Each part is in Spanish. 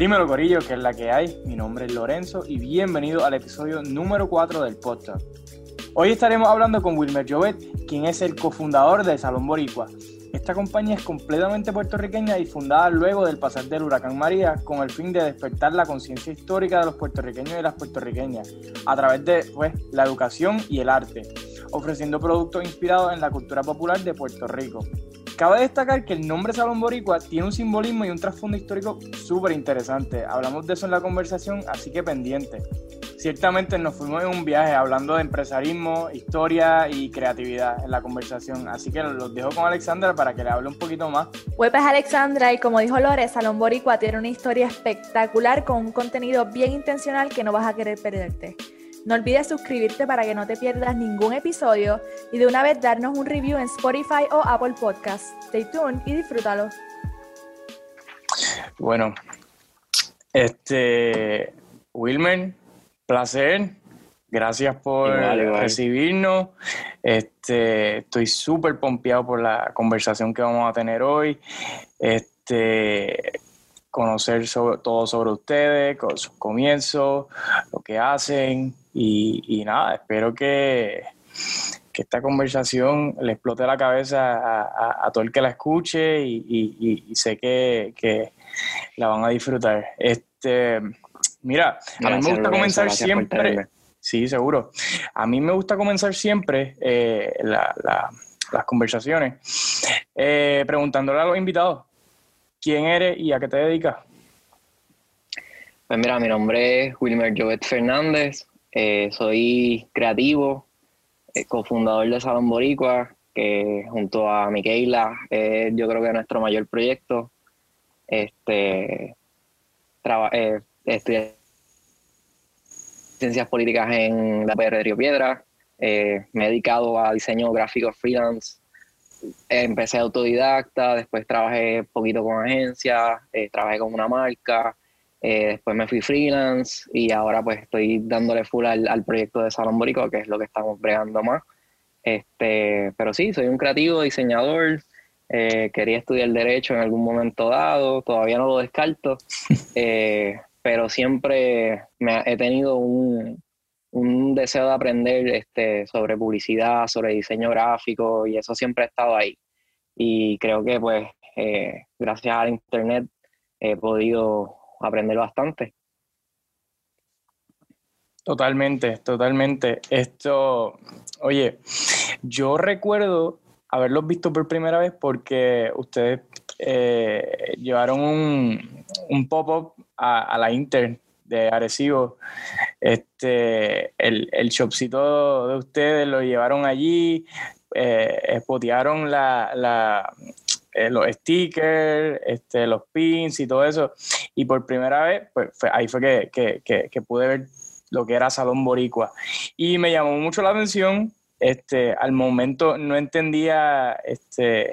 Dímelo Corillo, que es la que hay. Mi nombre es Lorenzo y bienvenido al episodio número 4 del podcast. Hoy estaremos hablando con Wilmer Jovet, quien es el cofundador de Salón Boricua. Esta compañía es completamente puertorriqueña y fundada luego del pasar del huracán María con el fin de despertar la conciencia histórica de los puertorriqueños y las puertorriqueñas a través de pues, la educación y el arte, ofreciendo productos inspirados en la cultura popular de Puerto Rico. Cabe destacar que el nombre Salón Boricua tiene un simbolismo y un trasfondo histórico súper interesante. Hablamos de eso en la conversación, así que pendiente. Ciertamente nos fuimos en un viaje hablando de empresarismo, historia y creatividad en la conversación, así que los dejo con Alexandra para que le hable un poquito más. Web es Alexandra y como dijo Lore, Salón Boricua tiene una historia espectacular con un contenido bien intencional que no vas a querer perderte. No olvides suscribirte para que no te pierdas ningún episodio y de una vez darnos un review en Spotify o Apple Podcast. Stay tuned y disfrútalo. Bueno, este, Wilmer, placer. Gracias por recibirnos. Este, estoy súper pompeado por la conversación que vamos a tener hoy. Este, conocer todo sobre ustedes, sus comienzos, lo que hacen, y, nada, espero que, esta conversación le explote la cabeza a, todo el que la escuche y, sé que, la van a disfrutar. Este, mira, a mí me gusta comenzar siempre. Sí, seguro. A mí me gusta comenzar siempre eh, las conversaciones eh, preguntándole a los invitados quién eres y a qué te dedicas. Pues mira, mi nombre es Wilmer Jovet Fernández, eh, soy creativo, eh, cofundador de Salón Boricua, que junto a Miquela es yo creo que nuestro mayor proyecto. Este, eh, estudié ciencias políticas en la PR de Río Piedra, me he dedicado a diseño gráfico freelance, empecé autodidacta, después trabajé poquito con agencias, trabajé con una marca, eh, después me fui freelance y ahora pues estoy dándole full al, proyecto de Salón Borico, que es lo que estamos bregando más. Este, pero sí, soy un creativo, diseñador. Eh, quería estudiar Derecho en algún momento dado, todavía no lo descarto, eh, pero siempre me, he tenido un, un, deseo de aprender este, sobre publicidad, sobre diseño gráfico y eso siempre ha estado ahí. Y creo que pues gracias al Internet he podido aprender bastante. Totalmente, totalmente. Esto, oye, yo recuerdo haberlos visto por primera vez porque ustedes eh, llevaron un, un pop-up a, la Inter de Arecibo. Este, el, el shopcito de ustedes lo llevaron allí, eh, la, la, eh, los stickers, este, los pins y todo eso. Y por primera vez, pues ahí fue que, que, que, pude ver lo que era Salón Boricua. Y me llamó mucho la atención. Este, al momento no entendía este,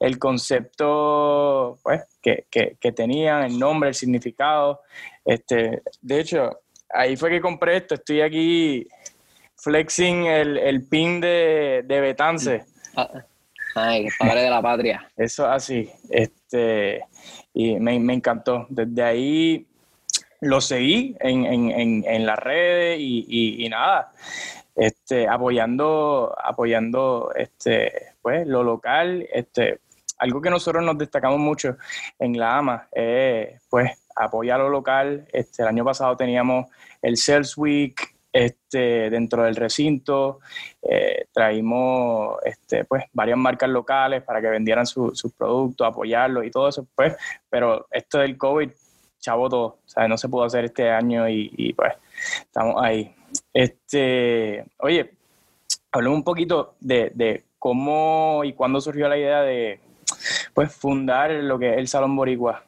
el concepto pues, que, que, tenían, el nombre, el significado. Este, de hecho, ahí fue que compré esto. Estoy aquí flexing el, el pin de, de Betance. Ah, Ay, padre de la patria. Eso así. Este, y me, encantó. Desde ahí lo seguí en, en, en, las redes y, y, nada. Este, apoyando, apoyando este, pues, lo local, este, algo que nosotros nos destacamos mucho en la AMA es pues apoyar lo local. Este, el año pasado teníamos el Sales Week, este, dentro del recinto. Eh, traímos este, pues, varias marcas locales para que vendieran sus productos, apoyarlos y todo eso. Pues, pero esto del COVID, chavo todo, no se pudo hacer este año y, pues estamos ahí. Este, oye, hablemos un poquito de, cómo y cuándo surgió la idea de pues fundar lo que es el Salón Boricua.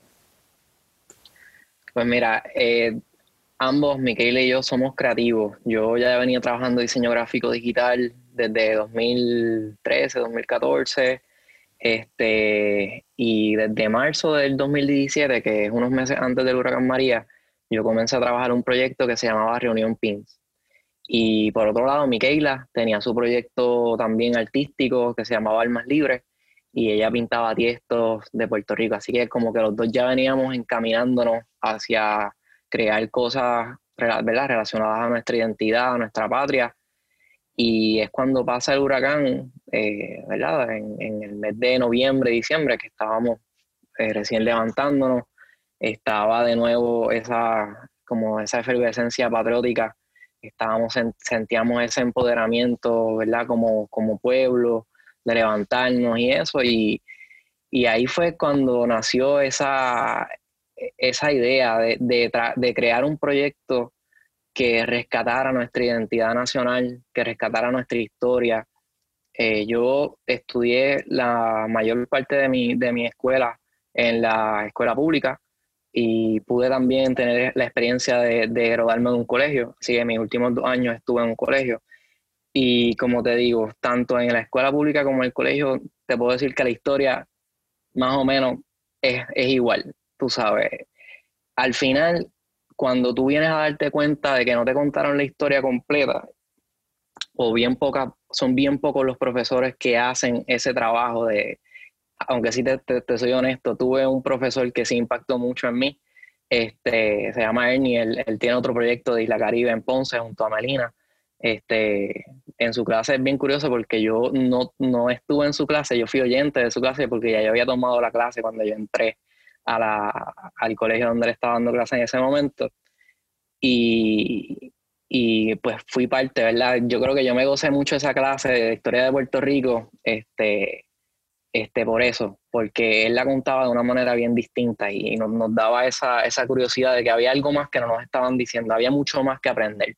Pues mira, eh, ambos, Miquel y yo, somos creativos. Yo ya venido trabajando diseño gráfico digital desde 2013, 2014. Este, y desde marzo del 2017, que es unos meses antes del huracán María, yo comencé a trabajar un proyecto que se llamaba Reunión Pins. Y por otro lado, Miquela tenía su proyecto también artístico que se llamaba Almas Libres. y ella pintaba tiestos de Puerto Rico, así que como que los dos ya veníamos encaminándonos hacia crear cosas ¿verdad? relacionadas a nuestra identidad, a nuestra patria, y es cuando pasa el huracán, eh, ¿verdad? En, el mes de noviembre, diciembre, que estábamos eh, recién levantándonos, estaba de nuevo esa, como esa efervescencia patriótica, estábamos, sentíamos ese empoderamiento, ¿verdad? Como, como pueblo, de levantarnos y eso, y, ahí fue cuando nació esa, esa idea de, de crear un proyecto que rescatara nuestra identidad nacional, que rescatara nuestra historia. Eh, yo estudié la mayor parte de mi, de mi escuela en la escuela pública y pude también tener la experiencia de, de graduarme en un colegio. Así que mis últimos dos años estuve en un colegio. Y como te digo, tanto en la escuela pública como en el colegio, te puedo decir que la historia más o menos es, es igual, tú sabes. Al final, cuando tú vienes a darte cuenta de que no te contaron la historia completa, o bien pocas, son bien pocos los profesores que hacen ese trabajo de, aunque sí te, soy honesto, tuve un profesor que sí impactó mucho en mí, este, se llama Ernie, él, tiene otro proyecto de Isla Caribe en Ponce junto a Melina. Este, en su clase es bien curioso porque yo no, no estuve en su clase, yo fui oyente de su clase porque ya yo había tomado la clase cuando yo entré a la, al colegio donde le estaba dando clase en ese momento. Y, y, pues fui parte, ¿verdad? Yo creo que yo me gocé mucho esa clase de historia de Puerto Rico, este, este, por eso, porque él la contaba de una manera bien distinta y nos, nos daba esa, esa curiosidad de que había algo más que no nos estaban diciendo, había mucho más que aprender.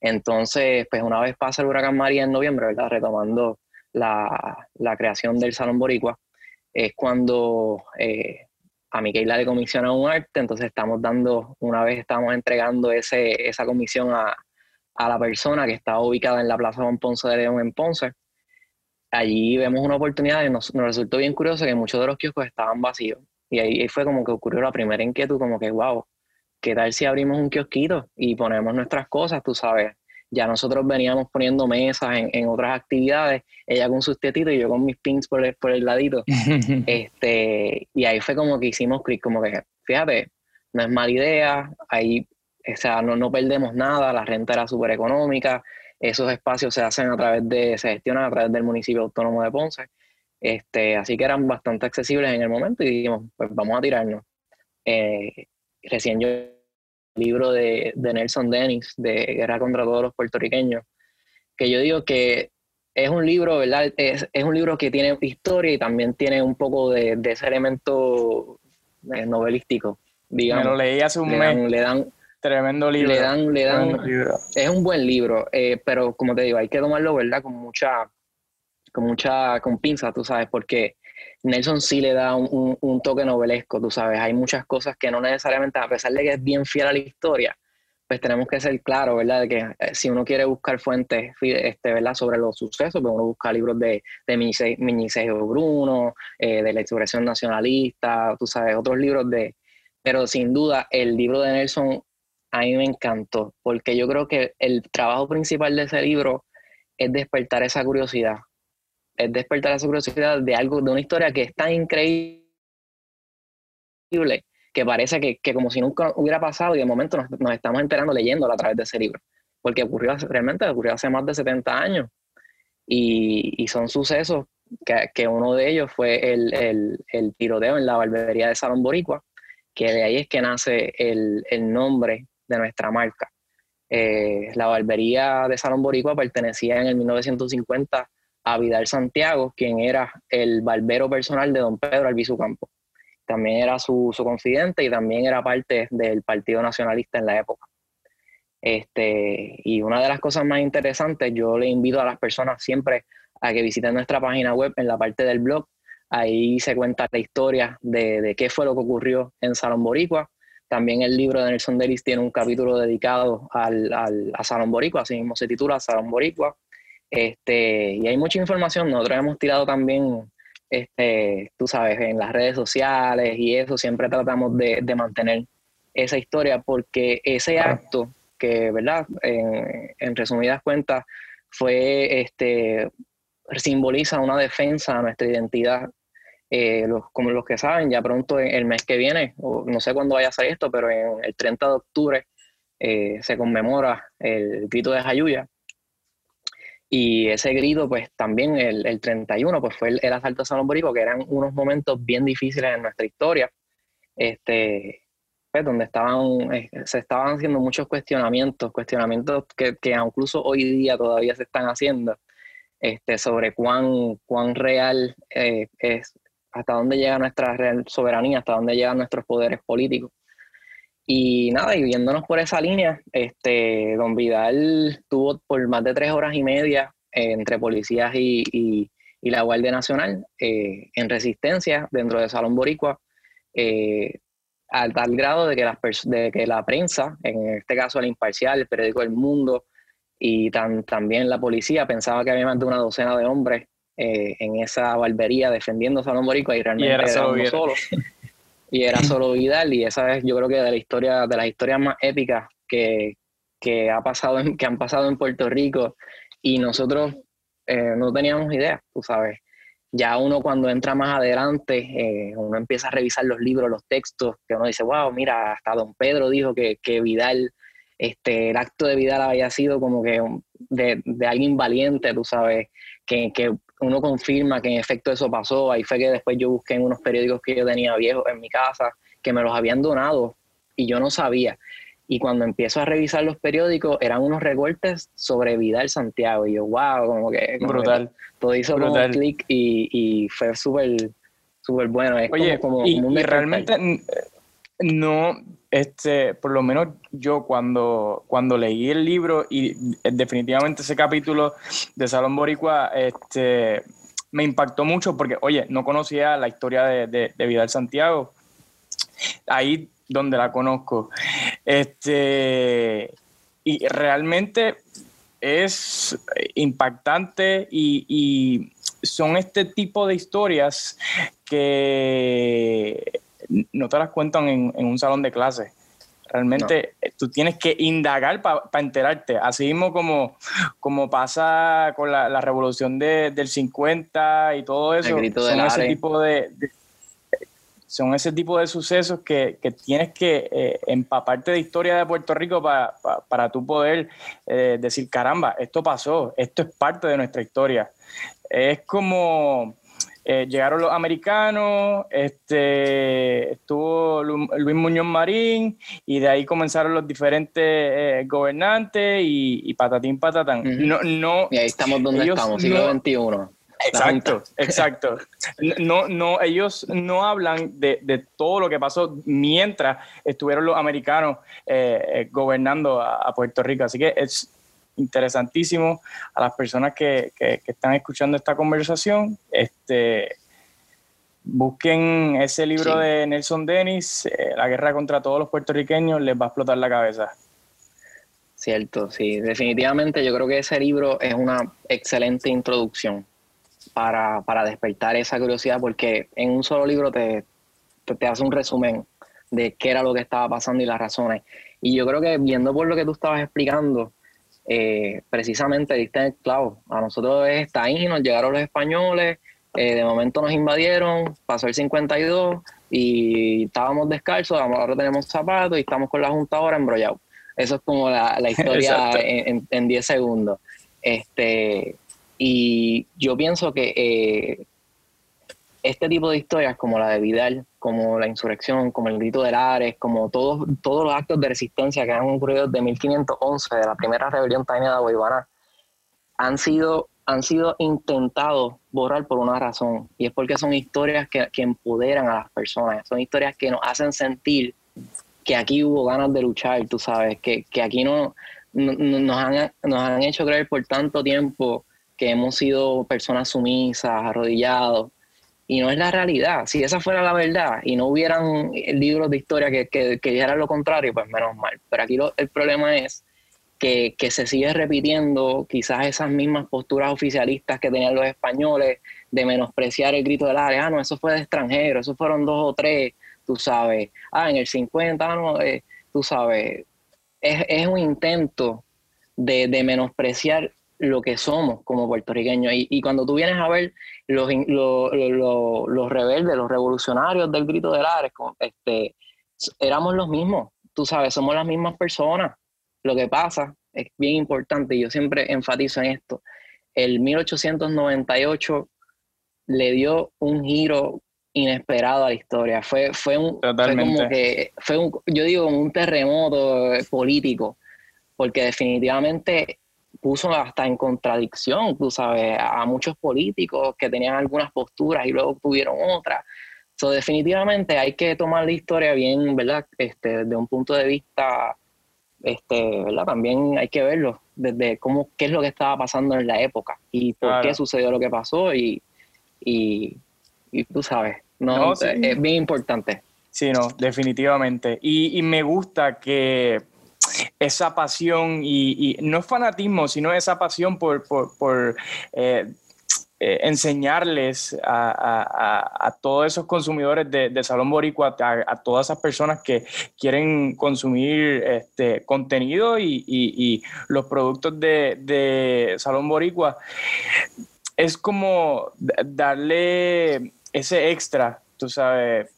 Entonces, pues una vez pasa el huracán María en noviembre, ¿verdad? Retomando la, la creación del Salón Boricua, es cuando eh, a Miquela le comisiona un arte, entonces estamos dando, una vez estamos entregando ese, esa comisión a, la persona que está ubicada en la Plaza Juan Ponce de León en Ponce. Allí vemos una oportunidad y nos, resultó bien curioso que muchos de los kioscos estaban vacíos. Y ahí fue como que ocurrió la primera inquietud, como que, wow, ¿qué tal si abrimos un kiosquito y ponemos nuestras cosas, tú sabes? Ya nosotros veníamos poniendo mesas en, otras actividades, ella con sus tetitos y yo con mis pins por el, por el ladito. este, y ahí fue como que hicimos clic, como que, fíjate, no es mala idea, ahí, o sea, no, no perdemos nada, la renta era súper económica, esos espacios se hacen a través de, se gestionan a través del municipio autónomo de Ponce, este, así que eran bastante accesibles en el momento y dijimos, pues vamos a tirarnos. Eh, recién yo libro de, Nelson Dennis, de Guerra contra todos los puertorriqueños, que yo digo que es un libro, ¿verdad? Es, un libro que tiene historia y también tiene un poco de, ese elemento eh, novelístico, digamos. Me lo leí hace un mes. le dan, Tremendo libro. Le dan, le dan, es un buen libro, eh, pero como te digo, hay que tomarlo, ¿verdad? Con mucha, con mucha, con pinza, tú sabes, porque Nelson sí le da un, toque novelesco, tú sabes, hay muchas cosas que no necesariamente, a pesar de que es bien fiel a la historia, pues tenemos que ser claros, ¿verdad? De que eh, si uno quiere buscar fuentes, este, ¿verdad? Sobre los sucesos, pues uno busca libros de, de Bruno, eh, de la expresión nacionalista, tú sabes, otros libros de... Pero sin duda, el libro de Nelson a mí me encantó, porque yo creo que el trabajo principal de ese libro es despertar esa curiosidad, es despertar esa curiosidad de algo, de una historia que es tan increíble que parece que, como si nunca hubiera pasado y de momento nos, estamos enterando leyéndola a través de ese libro. Porque ocurrió realmente ocurrió hace más de 70 años. Y, son sucesos que, uno de ellos fue el, tiroteo en la barbería de Salón Boricua, que de ahí es que nace el, nombre de nuestra marca. Eh, la barbería de Salón Boricua pertenecía en el 1950 a Vidal Santiago, quien era el barbero personal de don Pedro Albizu Campo. También era su, confidente y también era parte del Partido Nacionalista en la época. Este, y una de las cosas más interesantes, yo le invito a las personas siempre a que visiten nuestra página web en la parte del blog. Ahí se cuenta la historia de, qué fue lo que ocurrió en Salón Boricua. También el libro de Nelson Delis tiene un capítulo dedicado al, a Salón Boricua, así mismo se titula Salón Boricua. Este, y hay mucha información, nosotros hemos tirado también, este, tú sabes, en las redes sociales y eso, siempre tratamos de, mantener esa historia porque ese acto que, ¿verdad? En, resumidas cuentas, fue, este, simboliza una defensa a nuestra identidad eh, los, como los que saben, ya pronto el mes que viene, o no sé cuándo vaya a ser esto, pero en el 30 de octubre eh, se conmemora el grito de Jayuya. Y ese grito, pues también el, el 31, pues fue el, asalto a San Borico, que eran unos momentos bien difíciles en nuestra historia, este, pues, donde estaban, eh, se estaban haciendo muchos cuestionamientos, cuestionamientos que, que incluso hoy día todavía se están haciendo, este, sobre cuán, cuán real es hasta dónde llega nuestra real soberanía, hasta dónde llegan nuestros poderes políticos. Y nada, y viéndonos por esa línea, este, don Vidal tuvo por más de tres horas y media eh, entre policías y, la Guardia Nacional eh, en resistencia dentro del Salón Boricua, eh, al tal grado de que, las de que la prensa, en este caso el Imparcial, el periódico El Mundo y también la policía, pensaba que había más de una docena de hombres eh, en esa barbería defendiendo a Salón Boricua y realmente era solo, solo. Y era solo Vidal y esa es yo creo que de la historia, de las historias más épicas que, que, ha pasado que han pasado en Puerto Rico y nosotros eh, no teníamos idea, tú sabes. Ya uno cuando entra más adelante, eh, uno empieza a revisar los libros, los textos, que uno dice, wow, mira, hasta don Pedro dijo que, que Vidal, este, el acto de Vidal había sido como que de, de alguien valiente, tú sabes, que, que, uno confirma que en efecto eso pasó. Ahí fue que después yo busqué en unos periódicos que yo tenía viejos en mi casa, que me los habían donado y yo no sabía. Y cuando empiezo a revisar los periódicos, eran unos recortes sobre Vidal Santiago. Y yo, wow, como que. Brutal. todo hizo como clic y, y, fue súper súper bueno. Es Oye, como, y, y realmente no, este, por lo menos yo cuando, cuando leí el libro y definitivamente ese capítulo de Salón Boricua, este, me impactó mucho porque, oye, no conocía la historia de, de, Vidal Santiago. Ahí donde la conozco. Este, y realmente es impactante y son este tipo de historias que no te las cuentan en, un salón de clase. Realmente eh, tú tienes que indagar para enterarte. Así mismo como, como pasa con la, revolución del 50 y todo eso. son ese tipo de, son ese tipo de sucesos que, tienes que eh, empaparte de historia de Puerto Rico para, para, tú poder eh, decir, caramba, esto pasó, esto es parte de nuestra historia. Es como eh, llegaron los americanos, este, estuvo Luis Muñoz Marín y de ahí comenzaron los diferentes eh, gobernantes y, patatín patatán. no, no, y ahí estamos donde estamos, siglo XXI. Exacto, exacto. No, no, ellos no hablan de, todo lo que pasó mientras estuvieron los americanos eh, gobernando a, Puerto Rico. Así que es interesantísimo a las personas que, están escuchando esta conversación. Este, busquen ese libro de Nelson Dennis, eh, La guerra contra todos los puertorriqueños, les va a explotar la cabeza. Cierto, sí, definitivamente yo creo que ese libro es una excelente introducción para, despertar esa curiosidad, porque en un solo libro te, te, te hace un resumen de qué era lo que estaba pasando y las razones. Y yo creo que viendo por lo que tú estabas explicando, eh, precisamente diste el clavo. A nosotros está ahí, nos llegaron los españoles, eh, de momento nos invadieron, pasó el 52 y estábamos descalzos, ahora tenemos zapatos y estamos con la Junta ahora embrollados. Eso es como la, historia en 10 segundos. Este, y yo pienso que eh, este tipo de historias, como la de Vidal, como la insurrección, como el grito de Lares, como todos, todos los actos de resistencia que han ocurrido desde 1511, de la primera rebelión taimada de Guaybaná, han sido, han sido intentados borrar por una razón, y es porque son historias que, empoderan a las personas, son historias que nos hacen sentir que aquí hubo ganas de luchar, tú sabes, que, aquí no, nos, han, nos han hecho creer por tanto tiempo que hemos sido personas sumisas, arrodillados, y no es la realidad. Si esa fuera la verdad y no hubieran libros de historia que, que, dijeran lo contrario, pues menos mal. Pero aquí el problema es que, se sigue repitiendo quizás esas mismas posturas oficialistas que tenían los españoles de menospreciar el grito del área. Ah, no, eso fue de extranjero, eso fueron dos o tres, tú sabes. Ah, en el 50, ah, no, eh, tú sabes. Es, es un intento de, de menospreciar lo que somos como puertorriqueños. Y, cuando tú vienes a ver los, los, rebeldes, los revolucionarios del grito de Lares, este, éramos los mismos, tú sabes, somos las mismas personas. Lo que pasa es bien importante, y yo siempre enfatizo en esto, el 1898 le dio un giro inesperado a la historia. Fue, fue, un, fue como que, fue un, yo digo, un terremoto político, porque definitivamente puso hasta en contradicción, tú sabes, a muchos políticos que tenían algunas posturas y luego tuvieron otras. So, definitivamente hay que tomar la historia bien, ¿verdad? Este, desde un punto de vista, este, ¿verdad? También hay que verlo desde cómo, qué es lo que estaba pasando en la época y por qué sucedió lo que pasó y, y, tú sabes, no, es bien importante. Sí, no, definitivamente. Y, y me gusta que esa pasión y, no es fanatismo, sino esa pasión por, eh, eh, enseñarles a, todos esos consumidores de, Salón Boricua, a, todas esas personas que quieren consumir este contenido y, los productos de, de Salón Boricua, es como darle ese extra, tú sabes,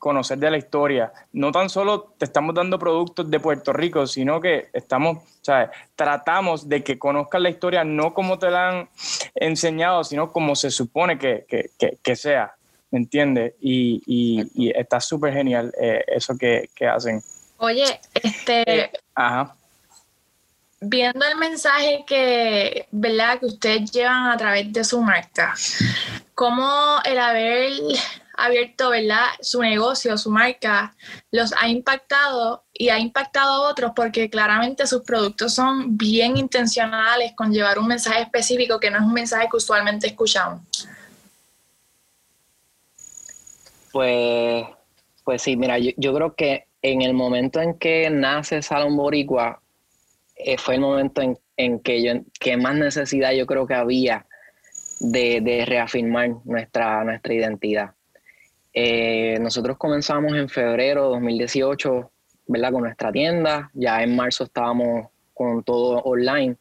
conocer de la historia. No tan solo te estamos dando productos de Puerto Rico, sino que estamos, ¿sabes? tratamos de que conozcan la historia no como te la han enseñado, sino como se supone que, sea, ¿me entiendes? Y, está súper genial eh, eso que, hacen. Oye, este... Eh, ajá. Viendo el mensaje que, ¿verdad? que ustedes llevan a través de su marca, ¿cómo el haber abierto, ¿verdad? Su negocio, su marca, los ha impactado y ha impactado a otros porque claramente sus productos son bien intencionales con llevar un mensaje específico que no es un mensaje que usualmente escuchamos. Pues, pues sí, mira, yo, creo que en el momento en que nace Salón Boricua, eh, fue el momento en, que, yo, que más necesidad yo creo que había de, de reafirmar nuestra, nuestra identidad. Eh, nosotros comenzamos en febrero de 2018, ¿verdad? Con nuestra tienda. Ya en marzo estábamos con todo online.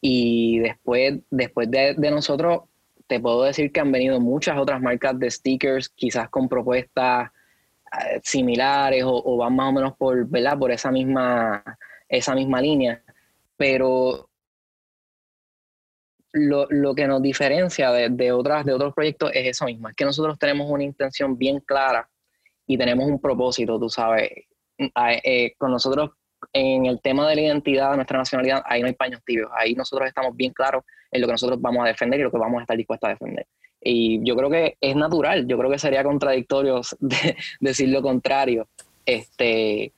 Y después, después de, nosotros, te puedo decir que han venido muchas otras marcas de stickers, quizás con propuestas eh, similares o, o, van más o menos por, ¿verdad? por esa misma, esa misma línea. Pero lo, lo, que nos diferencia de, de, otras, de otros proyectos es eso mismo, es que nosotros tenemos una intención bien clara y tenemos un propósito, tú sabes. Eh, con nosotros, en el tema de la identidad, de nuestra nacionalidad, ahí no hay paños tibios, ahí nosotros estamos bien claros en lo que nosotros vamos a defender y lo que vamos a estar dispuestos a defender. Y yo creo que es natural, yo creo que sería contradictorio decir lo contrario. Este,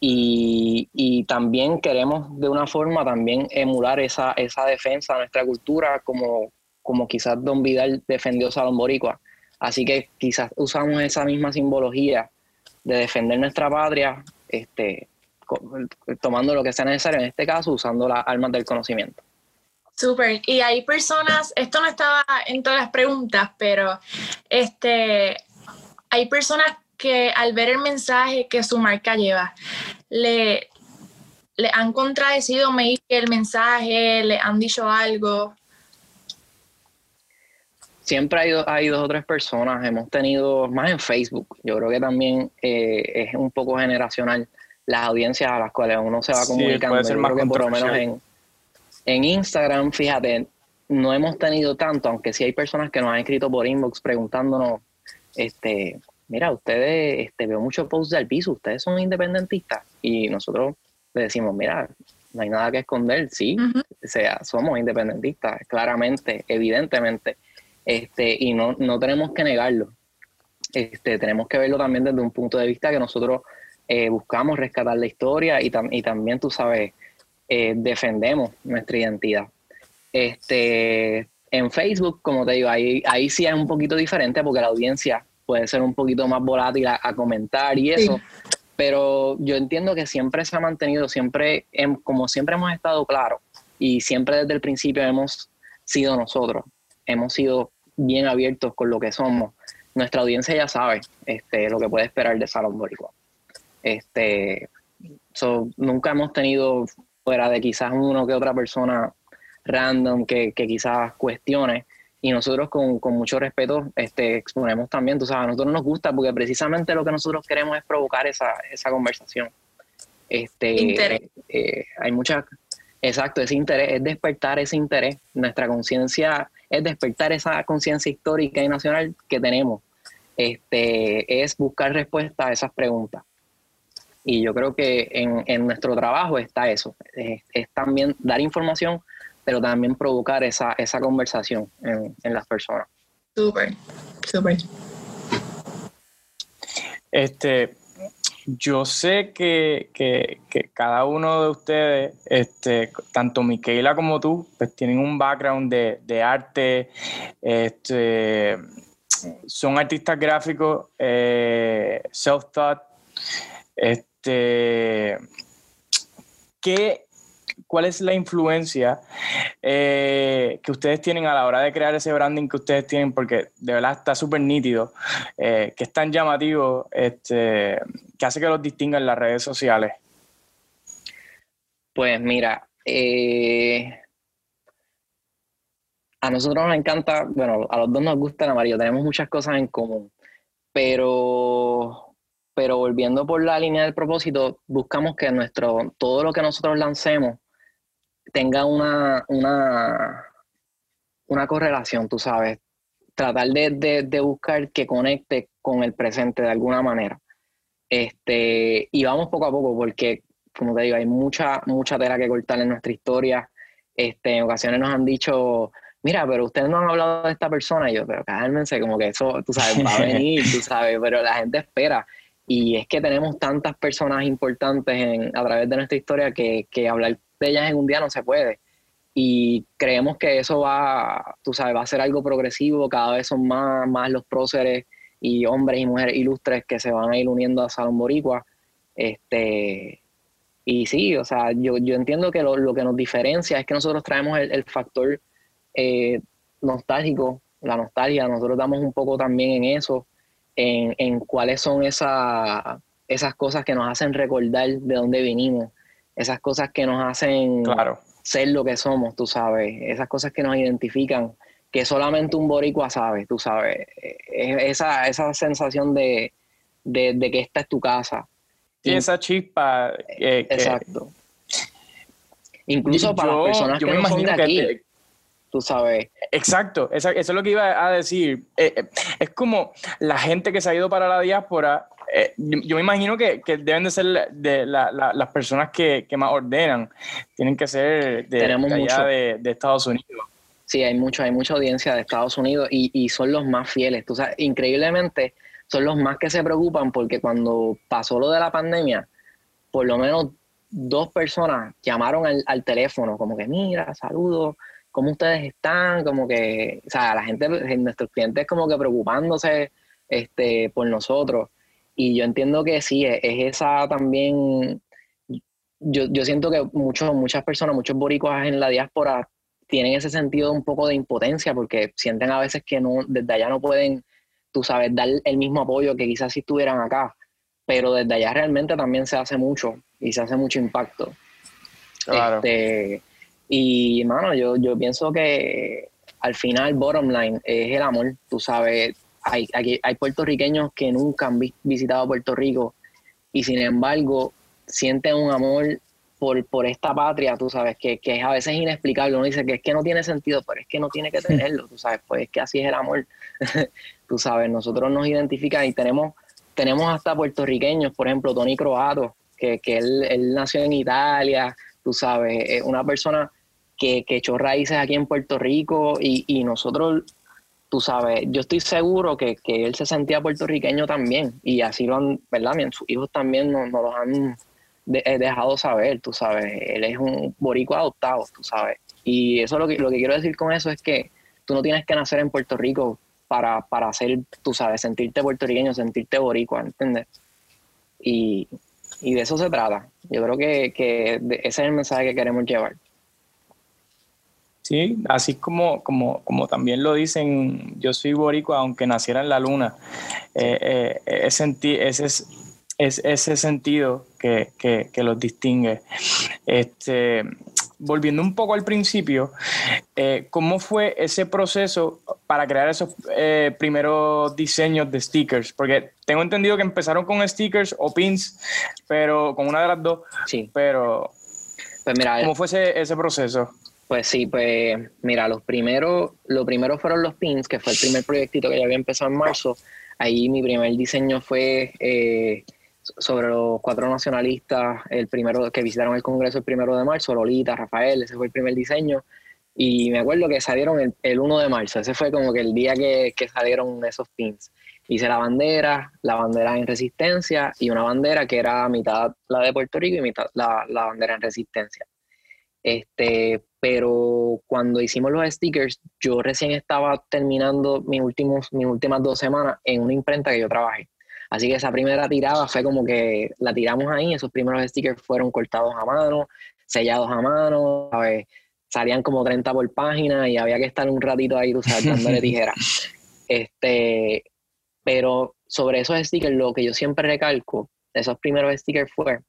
y, también queremos de una forma también emular esa, esa defensa de nuestra cultura como, como quizás Don Vidal defendió Salón Boricua. Así que quizás usamos esa misma simbología de defender nuestra patria, este, tomando lo que sea necesario, en este caso usando las armas del conocimiento. Súper. Y hay personas, esto no estaba en todas las preguntas, pero este, hay personas que al ver el mensaje que su marca lleva, le, le han contradecido el mensaje, le han dicho algo. Siempre hay, hay dos o tres personas, hemos tenido más en Facebook, yo creo que también eh, es un poco generacional las audiencias a las cuales uno se va comunicando. puede ser más por lo menos en, en Instagram, fíjate, no hemos tenido tanto, aunque sí hay personas que nos han escrito por inbox preguntándonos este, mira, ustedes, este, veo muchos posts del piso, ustedes son independentistas. Y nosotros le decimos, mira, no hay nada que esconder, sí, o sea, somos independentistas, claramente, evidentemente, este, y no, no tenemos que negarlo. Este, tenemos que verlo también desde un punto de vista que nosotros eh, buscamos rescatar la historia y, y también, tú sabes, eh, defendemos nuestra identidad. Este, en Facebook, como te digo, ahí, ahí sí es un poquito diferente porque la audiencia puede ser un poquito más volátil a, comentar y eso. Pero yo entiendo que siempre se ha mantenido, siempre, como siempre hemos estado claros y siempre desde el principio hemos sido nosotros, hemos sido bien abiertos con lo que somos. Nuestra audiencia ya sabe este, lo que puede esperar de Salón Boricua. Este, nunca hemos tenido, fuera de quizás uno que otra persona random que, que quizás cuestione. Y nosotros con, con, mucho respeto este, exponemos también, tú sabes, a nosotros nos gusta porque precisamente lo que nosotros queremos es provocar esa, esa conversación. Este, interés. Eh, hay muchas, exacto, ese interés, es despertar ese interés. Nuestra conciencia es despertar esa conciencia histórica y nacional que tenemos. Este, es buscar respuesta a esas preguntas. Y yo creo que en, en nuestro trabajo está eso, es, es, también dar información, pero también provocar esa, esa conversación en, en las personas. Súper, súper. Este, yo sé que, que, que, cada uno de ustedes, este, tanto Miquela como tú, pues tienen un background de, de arte, este, son artistas gráficos, eh, self-taught. Este, ¿qué, ¿Cuál es la influencia eh, que ustedes tienen a la hora de crear ese branding que ustedes tienen? Porque de verdad está súper nítido, eh, que es tan llamativo, este, que hace que los distingan las redes sociales. Pues mira, eh, a nosotros nos encanta, bueno, a los dos nos gusta el amarillo, tenemos muchas cosas en común, pero, pero volviendo por la línea del propósito, buscamos que nuestro, todo lo que nosotros lancemos tenga una, una, una correlación, tú sabes, tratar de, de, de, buscar que conecte con el presente de alguna manera. Este, y vamos poco a poco, porque, como te digo, hay mucha, mucha tela que cortar en nuestra historia. Este, en ocasiones nos han dicho, mira, pero ustedes no han hablado de esta persona. Y yo, pero cálmense, como que eso, tú sabes, va a venir, tú sabes, pero la gente espera. Y es que tenemos tantas personas importantes en, a través de nuestra historia que, que hablar de ellas en un día no se puede. Y creemos que eso va, tú sabes, va a ser algo progresivo, cada vez son más, más los próceres y hombres y mujeres ilustres que se van a ir uniendo a Salón Boricua. Este, y sí, o sea, yo, yo entiendo que lo, lo, que nos diferencia es que nosotros traemos el, factor eh, nostálgico, la nostalgia, nosotros damos un poco también en eso, en, en cuáles son esa, esas cosas que nos hacen recordar de dónde vinimos, esas cosas que nos hacen claro. ser lo que somos, tú sabes, esas cosas que nos identifican, que solamente un boricua sabe, tú sabes, esa, esa sensación de, de, de que esta es tu casa. Y esa chispa. Eh, Exacto. Incluso para yo, las personas yo que me no son imagino de aquí, que tú sabes. Exacto, eso, eso, es lo que iba a decir. Eh, eh, es como la gente que se ha ido para la diáspora. Eh, yo, yo, me imagino que, que, deben de ser de la, la, las personas que, que, más ordenan. Tienen que ser de, Tenemos de allá de, de, Estados Unidos. Sí, hay mucho, hay mucha audiencia de Estados Unidos y, y son los más fieles. Tú sabes, increíblemente son los más que se preocupan porque cuando pasó lo de la pandemia, por lo menos dos personas llamaron al, al teléfono, como que mira, saludos, ¿cómo ustedes están? Como que, o sea, la gente, nuestros clientes como que preocupándose este, por nosotros. Y yo entiendo que sí, es, es esa también, yo, yo siento que muchos, muchas personas, muchos boricuas en la diáspora tienen ese sentido un poco de impotencia porque sienten a veces que no, desde allá no pueden, tú sabes, dar el mismo apoyo que quizás si estuvieran acá. Pero desde allá realmente también se hace mucho y se hace mucho impacto. Claro. Este, y, mano, yo, yo pienso que al final, bottom line, es el amor. Tú sabes, hay, hay, hay puertorriqueños que nunca han vi, visitado Puerto Rico y sin embargo sienten un amor por, por esta patria, tú sabes, que, que, es a veces inexplicable. Uno dice que es que no tiene sentido, pero es que no tiene que tenerlo, tú sabes, pues es que así es el amor. tú sabes, nosotros nos identifican y tenemos, tenemos hasta puertorriqueños, por ejemplo, Tony Croato, que, que él, él nació en Italia, tú sabes, es una persona que, que echó raíces aquí en Puerto Rico y, y nosotros, tú sabes, yo estoy seguro que, que, él se sentía puertorriqueño también y así lo han, ¿verdad? Sus hijos también nos, nos los han de, dejado saber, tú sabes, él es un boricua adoptado, tú sabes. Y eso lo que, lo que quiero decir con eso es que tú no tienes que nacer en Puerto Rico para, para hacer, tú sabes, sentirte puertorriqueño, sentirte boricua, ¿entiendes? Y, y de eso se trata. Yo creo que, que ese es el mensaje que queremos llevar. Sí, así como, como, como también lo dicen, yo soy boricua aunque naciera en la luna. Eh, eh, ese, ese, es, es, ese sentido que, que, que, los distingue. Este, volviendo un poco al principio, eh, ¿cómo fue ese proceso para crear esos eh, primeros diseños de stickers? Porque tengo entendido que empezaron con stickers o pins, pero con una de las dos. Sí. Pero, pues mira, ¿cómo fue ese, proceso? Pues sí, pues mira, los primeros, lo primero fueron los pins, que fue el primer proyectito que ya había empezado en marzo. Ahí mi primer diseño fue eh, sobre los cuatro nacionalistas, el primero que visitaron el Congreso el primero de marzo, Lolita, Rafael, ese fue el primer diseño. Y me acuerdo que salieron el, el 1 de marzo, ese fue como que el día que, que, salieron esos pins. Hice la bandera, la bandera en resistencia y una bandera que era mitad la de Puerto Rico y mitad la, la bandera en resistencia. Este, pero cuando hicimos los stickers, yo recién estaba terminando mis, últimos, mis últimas dos semanas en una imprenta que yo trabajé. Así que esa primera tirada fue como que la tiramos ahí, esos primeros stickers fueron cortados a mano, sellados a mano, ¿sabes? salían como 30 por página y había que estar un ratito ahí, tú sabes, dándole tijera. Este, pero sobre esos stickers, lo que yo siempre recalco esos primeros stickers fue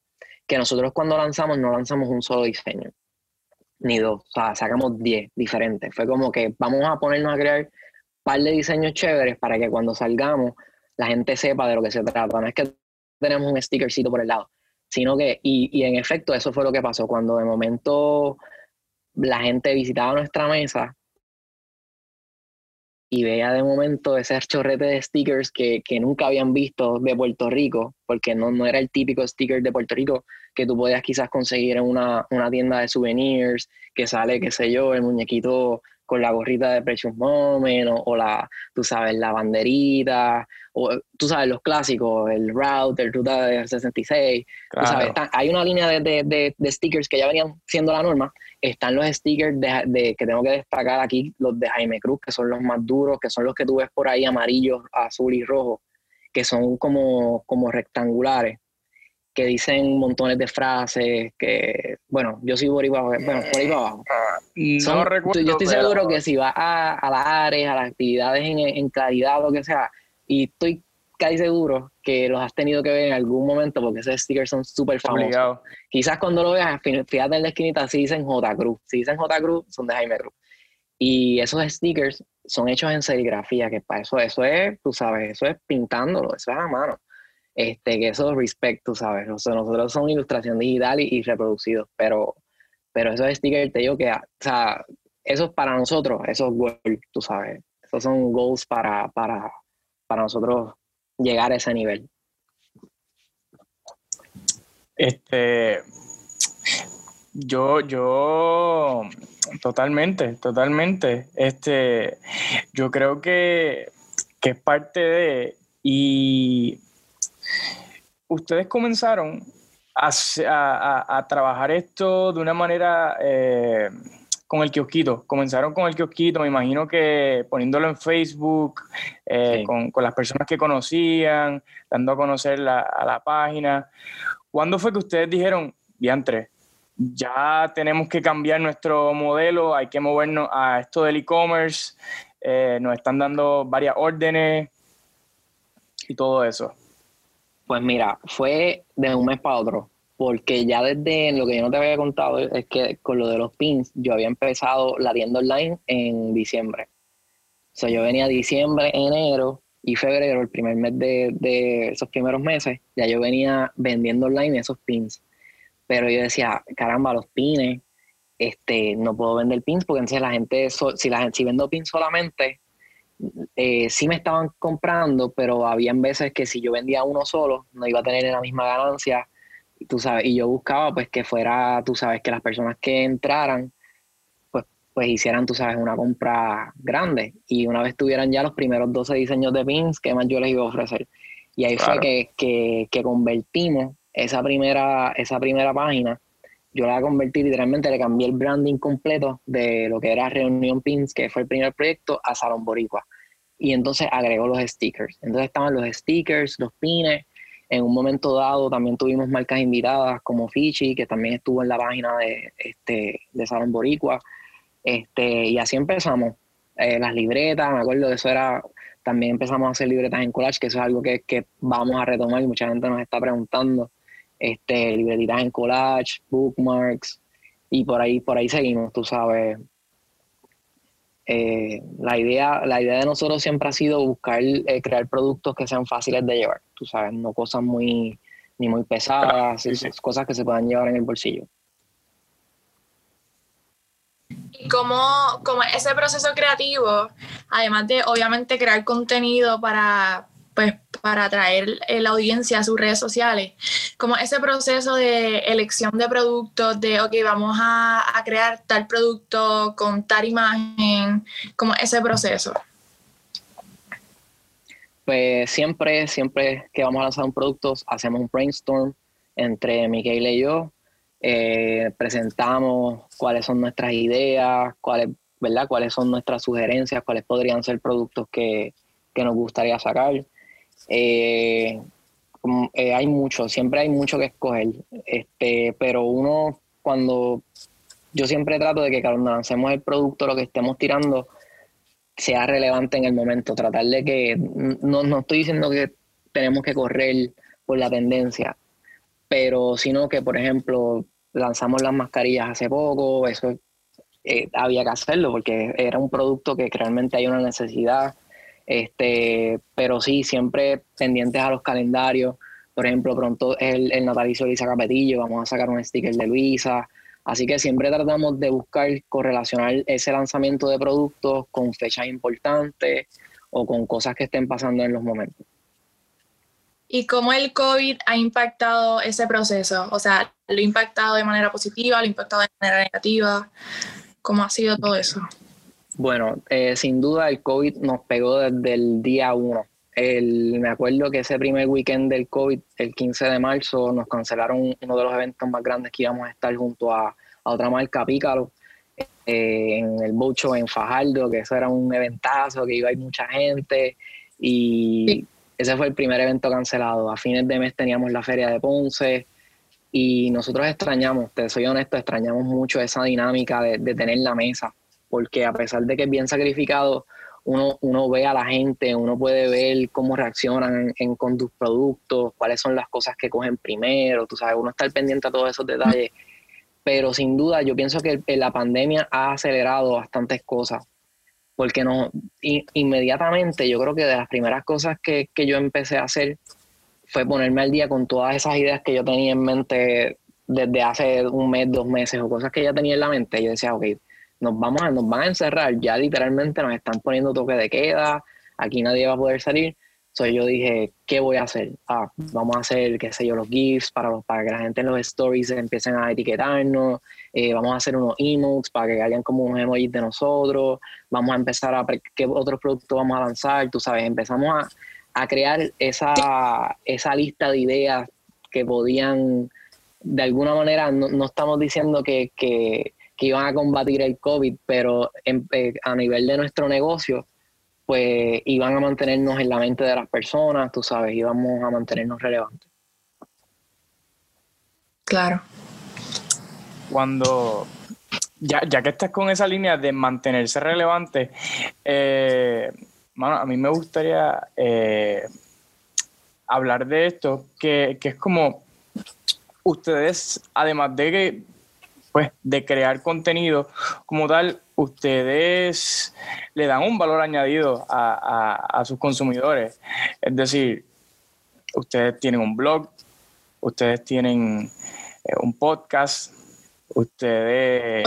que nosotros cuando lanzamos no lanzamos un solo diseño, ni dos, o sea, sacamos 10 diferentes. Fue como que vamos a ponernos a crear un par de diseños chéveres para que cuando salgamos la gente sepa de lo que se trata. No es que tenemos un stickercito por el lado, sino que, y, y en efecto, eso fue lo que pasó. Cuando de momento la gente visitaba nuestra mesa y veía de momento ese chorrete de stickers que, que, nunca habían visto de Puerto Rico, porque no, no era el típico sticker de Puerto Rico que tú podías quizás conseguir en una, una tienda de souvenirs, que sale, qué sé yo, el muñequito con la gorrita de Precious Moment o, la, tú sabes, la banderita, o tú sabes, los clásicos, el route, el ruta de 66. Tú sabes, hay una línea de, de, stickers que ya venían siendo la norma. Están los stickers de, que tengo que destacar aquí, los de Jaime Cruz, que son los más duros, que son los que tú ves por ahí, amarillos, azul y rojo, que son como, como rectangulares que dicen montones de frases, que, bueno, yo soy por ahí para, bueno, por ahí abajo. No recuerdo, yo estoy seguro que si vas a, a, las áreas, a las actividades en, en claridad, lo que sea, y estoy casi seguro que los has tenido que ver en algún momento porque esos stickers son súper famosos. Quizás cuando lo veas, fíjate en la esquinita, si dicen J. Cruz. Si dicen J. Cruz, son de Jaime Cruz. Y esos stickers son hechos en serigrafía, que para eso, eso es, tú sabes, eso es pintándolo, eso es a mano este, que eso respect, tú sabes. nosotros son ilustración digital y, reproducidos, pero, pero esos stickers te digo que, o sea, eso es para nosotros, esos goals, tú sabes. Esos son goals para, para, para nosotros llegar a ese nivel. Este, yo, yo, totalmente, totalmente. Este, yo creo que, que es parte de, y ustedes comenzaron a, trabajar esto de una manera eh, con el kiosquito. Comenzaron con el kiosquito, me imagino que poniéndolo en Facebook, eh, con, las personas que conocían, dando a conocer a la página. ¿Cuándo fue que ustedes dijeron, diantre, ya tenemos que cambiar nuestro modelo, hay que movernos a esto del e-commerce, eh, nos están dando varias órdenes y todo eso? Pues mira, fue de un mes para otro, porque ya desde lo que yo no te había contado es que con lo de los pins, yo había empezado la tienda online en diciembre. O sea, yo venía diciembre, enero y febrero, el primer mes de, esos primeros meses, ya yo venía vendiendo online esos pins. Pero yo decía, caramba, los pines, este, no puedo vender pins porque entonces la gente, si, la, si vendo pins solamente, eh, sí me estaban comprando, pero habían veces que si yo vendía uno solo, no iba a tener la misma ganancia, tú sabes, y yo buscaba pues que fuera, tú sabes, que las personas que entraran, pues, pues hicieran, tú sabes, una compra grande, y una vez tuvieran ya los primeros 12 diseños de pins, ¿qué más yo les iba a ofrecer? Y ahí fue que, que, convertimos esa primera, esa primera página, yo la convertí literalmente, le cambié el branding completo de lo que era Reunión Pins, que fue el primer proyecto, a Salón Boricua y entonces agregó los stickers. Entonces estaban los stickers, los pines. En un momento dado también tuvimos marcas invitadas como Fichi, que también estuvo en la página de, este, de Salón Boricua. Este, y así empezamos. Eh, las libretas, me acuerdo de eso era, también empezamos a hacer libretas en collage, que eso es algo que, que vamos a retomar y mucha gente nos está preguntando. Este, libretitas en collage, bookmarks, y por ahí, por ahí seguimos, tú sabes. Eh, la, idea, la idea de nosotros siempre ha sido buscar eh, crear productos que sean fáciles de llevar, tú sabes, no cosas muy ni muy pesadas, cosas que se puedan llevar en el bolsillo. Y cómo, cómo ese proceso creativo, además de obviamente crear contenido para, pues, para atraer la audiencia a sus redes sociales, como ese proceso de elección de productos, de, ok, vamos a, a crear tal producto con tal imagen, como ese proceso. Pues siempre, siempre que vamos a lanzar un producto, hacemos un brainstorm entre Miguel y yo, eh, presentamos cuáles son nuestras ideas, cuáles, ¿verdad? cuáles son nuestras sugerencias, cuáles podrían ser productos que, que nos gustaría sacar. Eh, eh, hay mucho, siempre hay mucho que escoger, este, pero uno cuando yo siempre trato de que cuando lancemos el producto, lo que estemos tirando, sea relevante en el momento, tratar de que, no, no estoy diciendo que tenemos que correr por la tendencia, pero sino que, por ejemplo, lanzamos las mascarillas hace poco, eso eh, había que hacerlo porque era un producto que realmente hay una necesidad, este, pero sí, siempre pendientes a los calendarios. Por ejemplo, pronto es el, el natalicio de Luisa Capetillo, vamos a sacar un sticker de Luisa. Así que siempre tratamos de buscar correlacionar ese lanzamiento de productos con fechas importantes o con cosas que estén pasando en los momentos y cómo el COVID ha impactado ese proceso. O sea, lo ha impactado de manera positiva, lo ha impactado de manera negativa. ¿Cómo ha sido todo eso? Bueno, eh, sin duda el COVID nos pegó desde el día uno. Me acuerdo que ese primer weekend del COVID, el 15 de marzo, nos cancelaron uno de los eventos más grandes que íbamos a estar junto a, otra marca, Pícaro, eh, en el Bocho en Fajardo, que eso era un eventazo, que iba a ir mucha gente. Y ese fue el primer evento cancelado. A fines de mes teníamos la feria de Ponce y nosotros extrañamos, te soy honesto, extrañamos mucho esa dinámica de, tener la mesa, porque a pesar de que es bien sacrificado, uno, uno ve a la gente, uno puede ver cómo reaccionan con tus productos, cuáles son las cosas que cogen primero, tú sabes, uno está pendiente a todos esos detalles. Pero sin duda, yo pienso que la pandemia ha acelerado bastantes cosas porque no, inmediatamente yo creo que de las primeras cosas que, yo empecé a hacer fue ponerme al día con todas esas ideas que yo tenía en mente desde hace un mes, dos meses o cosas que ya tenía en la mente. Yo decía, ok, nos, vamos a, nos van a encerrar, ya literalmente nos están poniendo toque de queda, aquí nadie va a poder salir. Entonces yo dije, ¿qué voy a hacer? Ah, vamos a hacer, qué sé yo, los GIFs para, los, para que la gente en los stories empiecen a etiquetarnos, eh, vamos a hacer unos emotes para que hayan como unos emojis de nosotros, vamos a empezar a qué otros productos vamos a lanzar, tú sabes, empezamos a, a crear esa, esa lista de ideas que podían, de alguna manera, no, no estamos diciendo que, que, que, iban a combatir el COVID, pero eh, a nivel de nuestro negocio, pues iban a mantenernos en la mente de las personas, tú sabes, íbamos a mantenernos relevantes. Claro. Cuando, ya, ya que estás con esa línea de mantenerse relevante, eh, a mí me gustaría eh, hablar de esto, que, que es como ustedes, además de que pues, de crear contenido como tal, ustedes le dan un valor añadido a, sus consumidores. Es decir, ustedes tienen un blog, ustedes tienen eh, un podcast, ustedes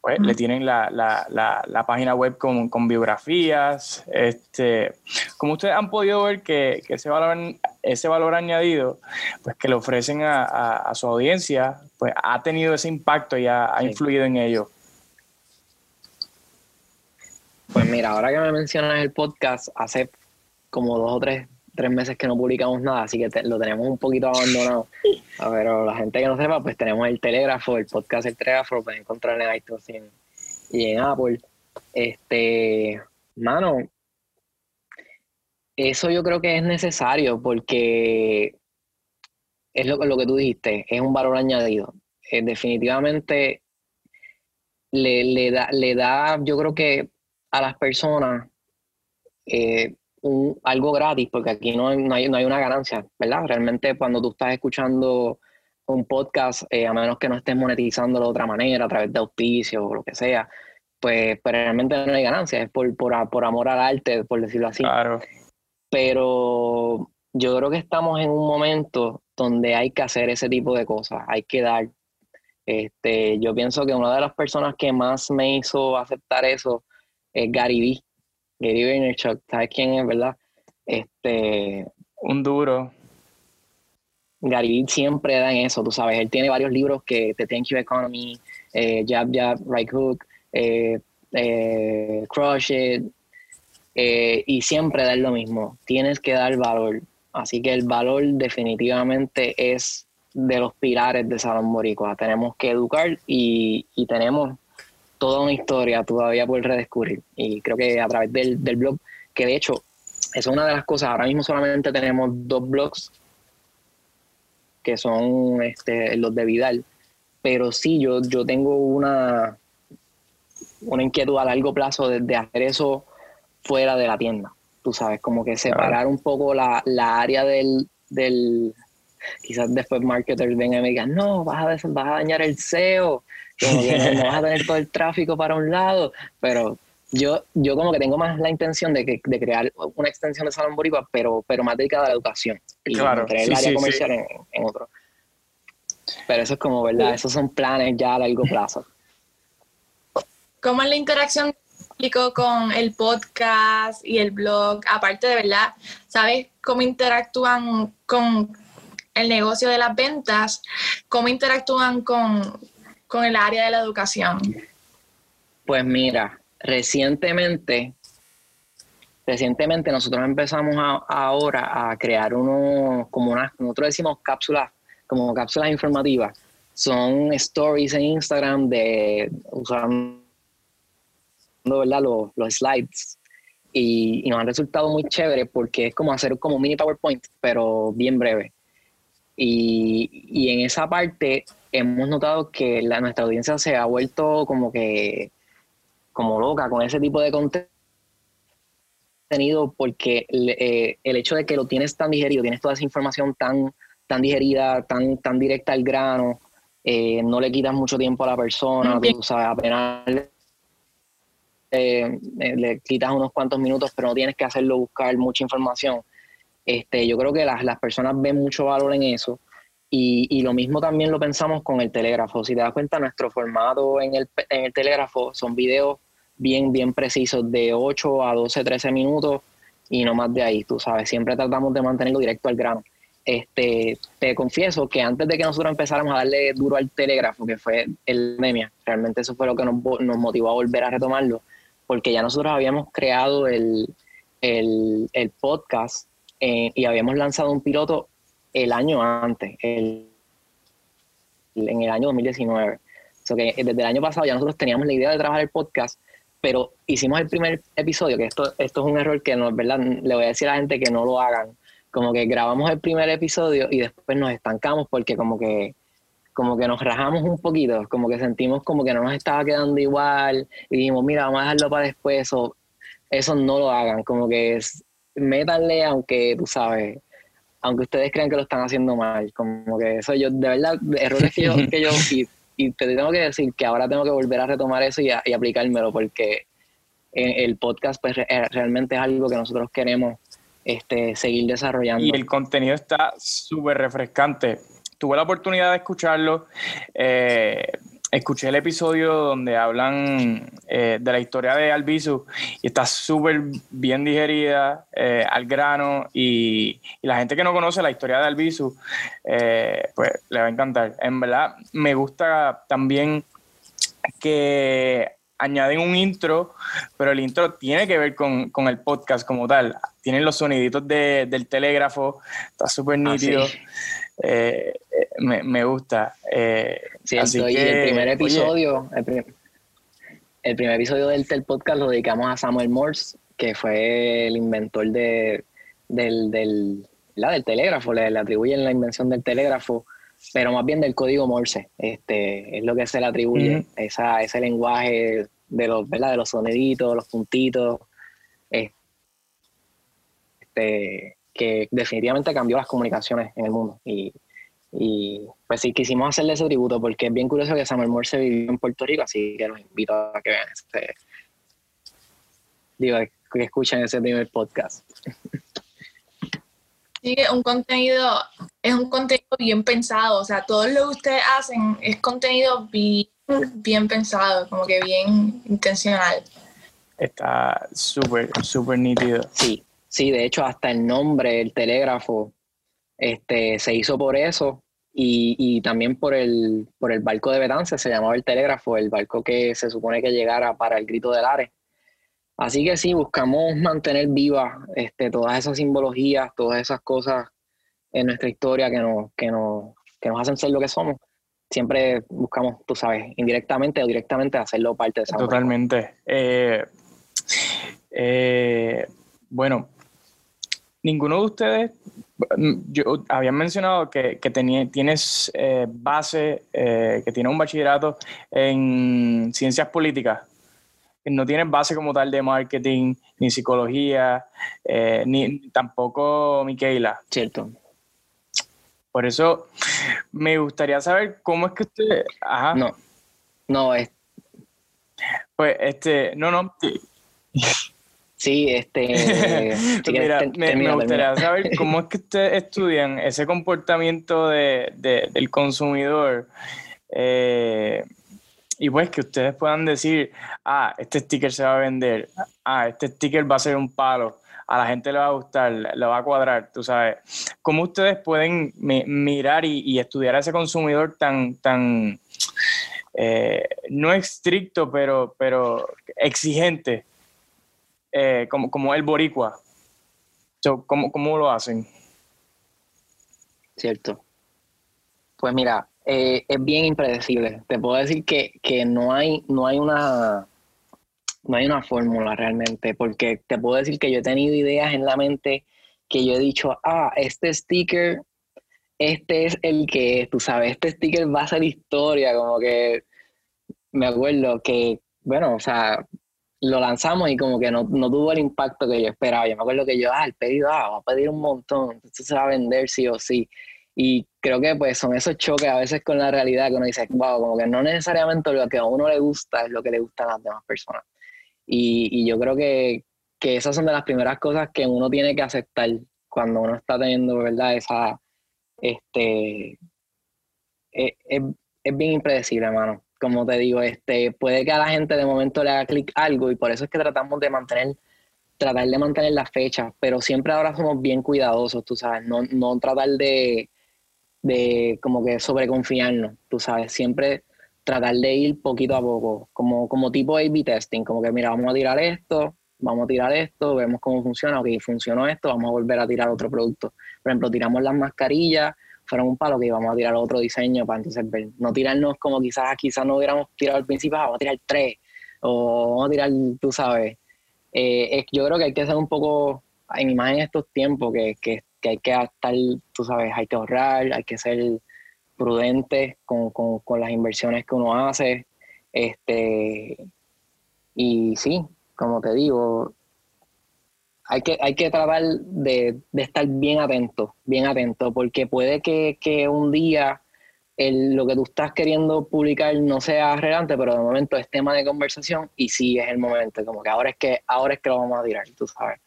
pues, le tienen la, página web con, biografías. Este, como ustedes han podido ver que, ese, valor, ese valor añadido pues, que le ofrecen a, su audiencia pues, ha tenido ese impacto y ha, influido en ello. Pues mira, ahora que me mencionas el podcast, hace como dos o tres tres meses que no publicamos nada, así que lo tenemos un poquito abandonado. Pero la gente que no sepa, pues tenemos el Telégrafo, el podcast El Telégrafo, lo pueden encontrar en iTunes y en, Apple. Este, mano, eso yo creo que es necesario porque es lo, lo que tú dijiste, es un valor añadido. Eh, definitivamente le, le, da, le da, yo creo que a las personas eh, algo gratis, porque aquí no hay, no hay, una ganancia, ¿verdad? Realmente cuando tú estás escuchando un podcast, eh, a menos que no estés monetizándolo de otra manera, a través de auspicios o lo que sea, pues, pues realmente no hay ganancia, es por, por, por amor al arte, por decirlo así. Claro. Pero yo creo que estamos en un momento donde hay que hacer ese tipo de cosas, hay que dar. Este, yo pienso que una de las personas que más me hizo aceptar eso es Gary Vee, Gary Vaynerchuk, ¿sabes quién es, verdad? Este, un duro. Gary Vee siempre da en eso, tú sabes, él tiene varios libros que The Thank You Economy, eh, Jab Jab, Right Hook, eh, eh, Crush It, y siempre da lo mismo, tienes que dar valor, así que el valor definitivamente es de los pilares de Salón Boricua, tenemos que educar y, tenemos toda una historia todavía por redescubrir, y creo que a través del, blog, que de hecho es una de las cosas, ahora mismo solamente tenemos dos blogs que son este, los de Vidal. Pero sí, yo, yo tengo una, una inquietud a largo plazo de, hacer eso fuera de la tienda. Tú sabes, como que separar un poco la, área del, del, quizás después marketers vengan y me digan, no, vas a, vas a dañar el SEO, como que no vas a tener todo el tráfico para un lado, pero yo, yo como que tengo más la intención de, que, de crear una extensión de Salón Boricua, pero, pero más dedicada a la educación. Y claro, el área comercial en, otro. Pero eso es como, ¿verdad? Esos son planes ya a largo plazo. ¿Cómo es la interacción con el podcast y el blog? Aparte de, ¿verdad? ¿Sabes cómo interactúan con el negocio de las ventas? ¿Cómo interactúan con, con el área de la educación? Pues mira, recientemente, recientemente nosotros empezamos ahora a crear uno, como unas, nosotros decimos cápsulas, como cápsulas informativas. Son stories en Instagram de usando ¿verdad? Los, los slides. Y, nos han resultado muy chévere porque es como hacer como un mini PowerPoint, pero bien breve. Y, y en esa parte hemos notado que la, nuestra audiencia se ha vuelto como que como loca con ese tipo de contenido porque eh, el hecho de que lo tienes tan digerido, tienes toda esa información tan, tan digerida, tan, tan directa al grano, eh, no le quitas mucho tiempo a la persona, tú sabes, apenas eh, le quitas unos cuantos minutos, pero no tienes que hacerlo buscar mucha información. Este, yo creo que las, las personas ven mucho valor en eso. Y, y, lo mismo también lo pensamos con el telégrafo. Si te das cuenta, nuestro formato en el, en el telégrafo son videos bien, bien precisos de 8 a 12, 13 minutos y no más de ahí, tú sabes, siempre tratamos de mantenerlo directo al grano. Este, te confieso que antes de que nosotros empezáramos a darle duro al telégrafo, que fue el Nemia, realmente eso fue lo que nos, nos motivó a volver a retomarlo, porque ya nosotros habíamos creado el, el, podcast eh, y habíamos lanzado un piloto el año antes, el, en el año 2019. O sea que desde el año pasado ya nosotros teníamos la idea de trabajar el podcast, pero hicimos el primer episodio, que esto, esto es un error que no verdad, le voy a decir a la gente que no lo hagan. Como que grabamos el primer episodio y después nos estancamos porque como que como que nos rajamos un poquito, como que sentimos como que no nos estaba quedando igual y dijimos, mira, vamos a dejarlo para después, o eso no lo hagan, como que es, métanle aunque tú sabes, aunque ustedes crean que lo están haciendo mal, como que eso yo, de verdad, errores que yo, que yo y, te tengo que decir que ahora tengo que volver a retomar eso y, y aplicármelo porque el podcast pues realmente es algo que nosotros queremos este, seguir desarrollando. Y el contenido está súper refrescante. Tuve la oportunidad de escucharlo. Eh, escuché el episodio donde hablan eh, de la historia de Albizu y está súper bien digerida, eh, al grano, y, la gente que no conoce la historia de Albizu, eh, pues le va a encantar. En verdad, me gusta también que añaden un intro, pero el intro tiene que ver con, el podcast como tal. Tienen los soniditos del telégrafo, está súper ah, nítido. Eh, me, gusta. Eh, así que, el primer episodio, el, primer, episodio del, podcast lo dedicamos a Samuel Morse, que fue el inventor de, del, del, del telégrafo, le, atribuyen la invención del telégrafo, pero más bien del código Morse. Este, es lo que se le atribuye, esa, ese lenguaje de los, ¿verdad? de los soniditos, los puntitos. Este, que definitivamente cambió las comunicaciones en el mundo. Y, Y pues sí, quisimos hacerle ese tributo porque es bien curioso que Samuel Morse vivió en Puerto Rico, así que los invito a que vean ese, digo, que escuchen ese primer podcast. Sí, un contenido, es un contenido bien pensado, o sea, todo lo que ustedes hacen es contenido bien, bien pensado, como que bien intencional. Está súper, súper nítido. Sí, sí, de hecho hasta el nombre, el telégrafo, este, se hizo por eso y, y también por el, por el barco de Betance, se llamaba el telégrafo, el barco que se supone que llegara para el grito del Ares. Así que sí, buscamos mantener vivas este, todas esas simbologías, todas esas cosas en nuestra historia que nos, que, nos, que nos hacen ser lo que somos. Siempre buscamos, tú sabes, indirectamente o directamente hacerlo parte de esa Totalmente. Eh, eh, bueno, ninguno de ustedes, yo habían mencionado que, que tienes eh, base, que tiene un bachillerato en ciencias políticas. No tienes base como tal de marketing, ni psicología, ni tampoco Miquela. Cierto. Por eso me gustaría saber cómo es que usted. Ajá. No, no, es. Pues, este, no, no. Sí, este. Mira, me, gustaría saber cómo es que ustedes estudian ese comportamiento de, del consumidor. Eh, y pues que ustedes puedan decir, ah, este sticker se va a vender, ah, este sticker va a ser un palo, a la gente le va a gustar, le va a cuadrar, tú sabes. ¿Cómo ustedes pueden mirar y, estudiar a ese consumidor tan, tan eh, no estricto, pero, pero exigente? Eh, como, como el boricua. ¿cómo, ¿Cómo lo hacen? Cierto. Pues mira, eh, es bien impredecible. Te puedo decir que, no, hay, no hay una no hay una fórmula realmente, porque te puedo decir que yo he tenido ideas en la mente que yo he dicho, ah, este sticker, este es el que, tú sabes, este sticker va a ser historia, como que me acuerdo que, bueno, o sea, lo lanzamos y como que no, tuvo el impacto que yo esperaba. Yo me acuerdo que yo, ah, el pedido, ah, va a pedir un montón, entonces se va a vender sí o sí. Y creo que pues son esos choques a veces con la realidad que uno dice, wow, como que no necesariamente lo que a uno le gusta es lo que le gusta a las demás personas. Y, y yo creo que, que, esas son de las primeras cosas que uno tiene que aceptar cuando uno está teniendo, ¿verdad? Esa, este, es, es, es bien impredecible, hermano como te digo, este, puede que a la gente de momento le haga clic algo y por eso es que tratamos de mantener, tratar de mantener las fechas, pero siempre ahora somos bien cuidadosos, tú sabes, no, no tratar de, de como que sobreconfiarnos, tú sabes, siempre tratar de ir poquito a poco, como, como tipo A-B testing, como que mira, vamos a tirar esto, vamos a tirar esto, vemos cómo funciona, ok, funcionó esto, vamos a volver a tirar otro producto. Por ejemplo, tiramos las mascarillas, fueron un palo que íbamos a tirar otro diseño para entonces ver, no tirarnos como quizás quizás no hubiéramos tirado al principio, ah, vamos a tirar tres, o vamos a tirar, tú sabes. Eh, yo creo que hay que ser un poco, en más en estos tiempos, que, que, que hay que estar, tú sabes, hay que ahorrar, hay que ser prudentes con, con, con las inversiones que uno hace. Este, y sí, como te digo, hay que, hay que tratar de, estar bien atento, bien atento, porque puede que, un día lo que tú estás queriendo publicar no sea relevante, pero de momento es tema de conversación y sí es el momento, como que ahora es que, ahora es que lo vamos a tirar, tú sabes.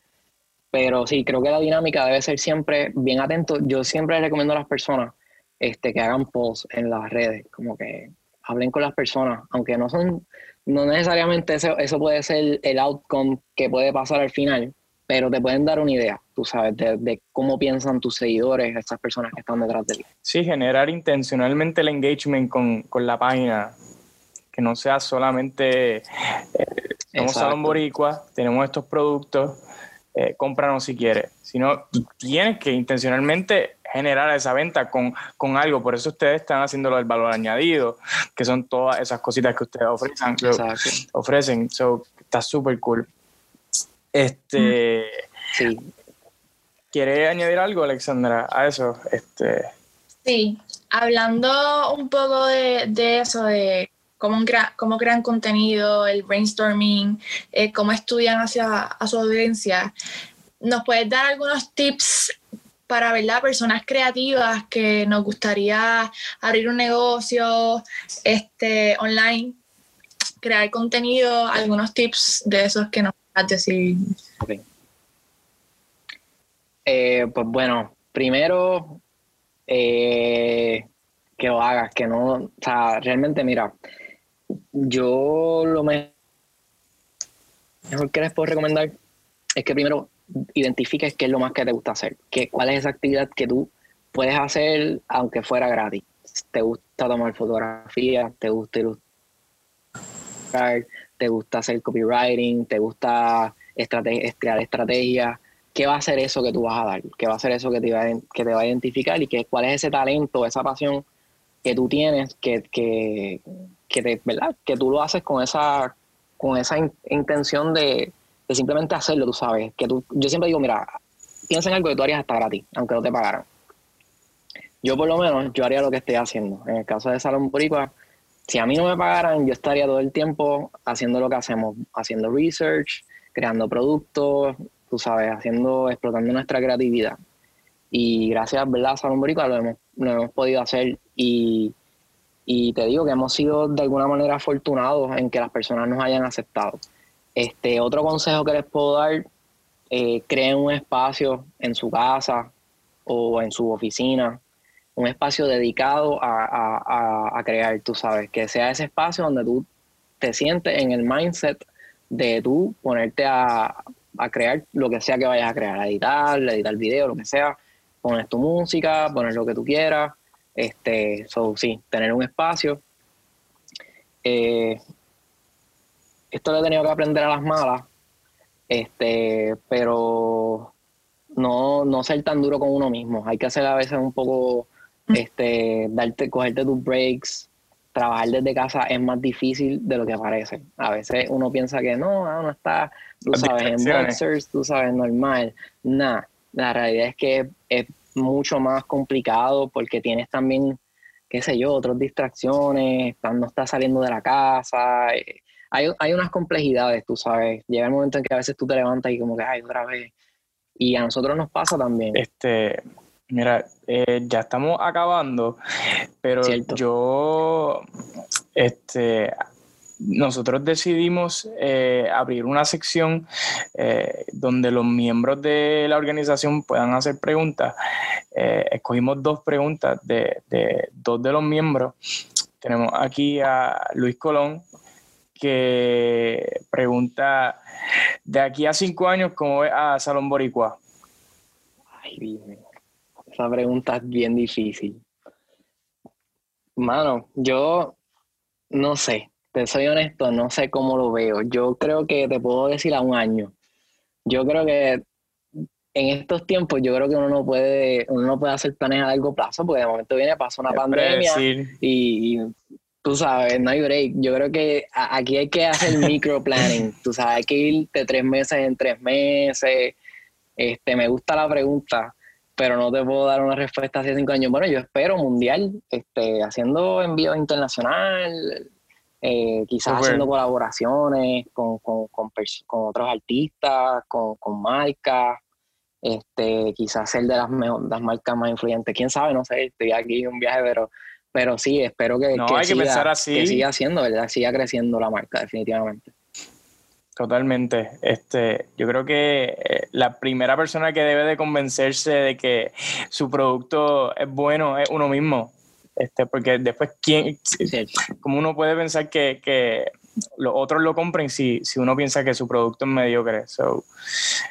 Pero sí, creo que la dinámica debe ser siempre bien atento. Yo siempre recomiendo a las personas este, que hagan posts en las redes, como que hablen con las personas, aunque no son, no necesariamente eso, eso puede ser el outcome que puede pasar al final, pero te pueden dar una idea, tú sabes, de, cómo piensan tus seguidores, esas personas que están detrás de ti. Sí, generar intencionalmente el engagement con, la página, que no sea solamente, eh, somos Salón Boricua, tenemos estos productos, eh, cómpranos si quieres, sino tienes que intencionalmente generar esa venta con, con, algo, por eso ustedes están haciendo el valor añadido, que son todas esas cositas que ustedes ofrecen, ofrecen, so, está súper cool. Este. Sí. ¿Quiere añadir algo, Alexandra, a eso? Este. Sí, hablando un poco de, eso, de cómo, cómo, crean contenido, el brainstorming, eh, cómo estudian hacia a su audiencia, ¿nos puedes dar algunos tips para ¿verdad? personas creativas que nos gustaría abrir un negocio este, online, crear contenido, algunos tips de esos que nos vas a decir. Eh, pues bueno, primero eh, que lo hagas, que no, o sea, realmente mira, yo lo mejor que les puedo recomendar es que primero identifiques qué es lo más que te gusta hacer, que, cuál es esa actividad que tú puedes hacer aunque fuera gratis. Te gusta tomar fotografía, te gusta ilustrar, te gusta hacer copywriting, te gusta crear estrategias. ¿Qué va a ser eso que tú vas a dar? ¿Qué va a ser eso que te va a, que te va a identificar? ¿Y que, cuál es ese talento, esa pasión que tú tienes que, que, que, te, ¿verdad? que tú lo haces con esa, con esa intención de, de simplemente hacerlo, tú sabes. Que tú, yo siempre digo, mira, piensa en algo que tú harías hasta gratis, aunque no te pagaran. Yo por lo menos, yo haría lo que estoy haciendo. En el caso de Salón Boricua, si a mí no me pagaran, yo estaría todo el tiempo haciendo lo que hacemos, haciendo research, creando productos, tú sabes, haciendo, explotando nuestra creatividad. Y gracias, ¿verdad? Salón Boricua lo hemos, lo hemos podido hacer y, y te digo que hemos sido de alguna manera afortunados en que las personas nos hayan aceptado. Este, otro consejo que les puedo dar, eh, creen un espacio en su casa o en su oficina, un espacio dedicado a, crear, tú sabes, que sea ese espacio donde tú te sientes en el mindset de tú ponerte a, crear lo que sea que vayas a crear, a editar, editar video, lo que sea, poner tu música, poner lo que tú quieras, este, so, sí, tener un espacio. Eh, esto lo he tenido que aprender a las malas, este, pero no, no ser tan duro con uno mismo. Hay que hacer a veces un poco. Este, darte, cogerte tus breaks. Trabajar desde casa es más difícil de lo que parece. A veces uno piensa que no, ah, no está, tú sabes, en Monsters, tú sabes, normal. Nada, la realidad es que es mucho más complicado porque tienes también, qué sé yo, otras distracciones, no estás saliendo de la casa, eh, hay, unas complejidades, tú sabes. Llega el momento en que a veces tú te levantas y como que, ay, otra vez. Y a nosotros nos pasa también. Este, mira, eh, ya estamos acabando, pero yo, este, nosotros decidimos eh, abrir una sección eh, donde los miembros de la organización puedan hacer preguntas. escogimos dos preguntas de, de, dos de los miembros. Tenemos aquí a Luis Colón, que pregunta, de aquí a cinco años, ¿cómo ves a Salón Boricua? Ay, esa pregunta es bien difícil. Mano, yo no sé, te soy honesto, no sé cómo lo veo. Yo creo que te puedo decir a un año. Yo creo que en estos tiempos yo creo que uno no puede uno no puede hacer planes a largo plazo porque de momento viene pasó una pandemia y, tú sabes, no hay break. Yo creo que aquí hay que hacer microplanning. tú sabes, hay que ir de tres meses en tres meses. Este, me gusta la pregunta, pero no te puedo dar una respuesta hace cinco años. Bueno, yo espero mundial, este, haciendo envíos internacional, eh, quizás haciendo colaboraciones con, con, con, otros artistas, con, con marcas, este, quizás ser de las, las marcas más influyentes. Quién sabe, no sé, estoy aquí en un viaje, pero pero sí, espero que, siga, haciendo, ¿verdad? Siga creciendo la marca, definitivamente. Totalmente. Este, yo creo que eh, la primera persona que debe de convencerse de que su producto es bueno es uno mismo. Este, porque después, ¿quién, ¿cómo uno puede pensar que, que los otros lo compren si, si uno piensa que su producto es mediocre? So,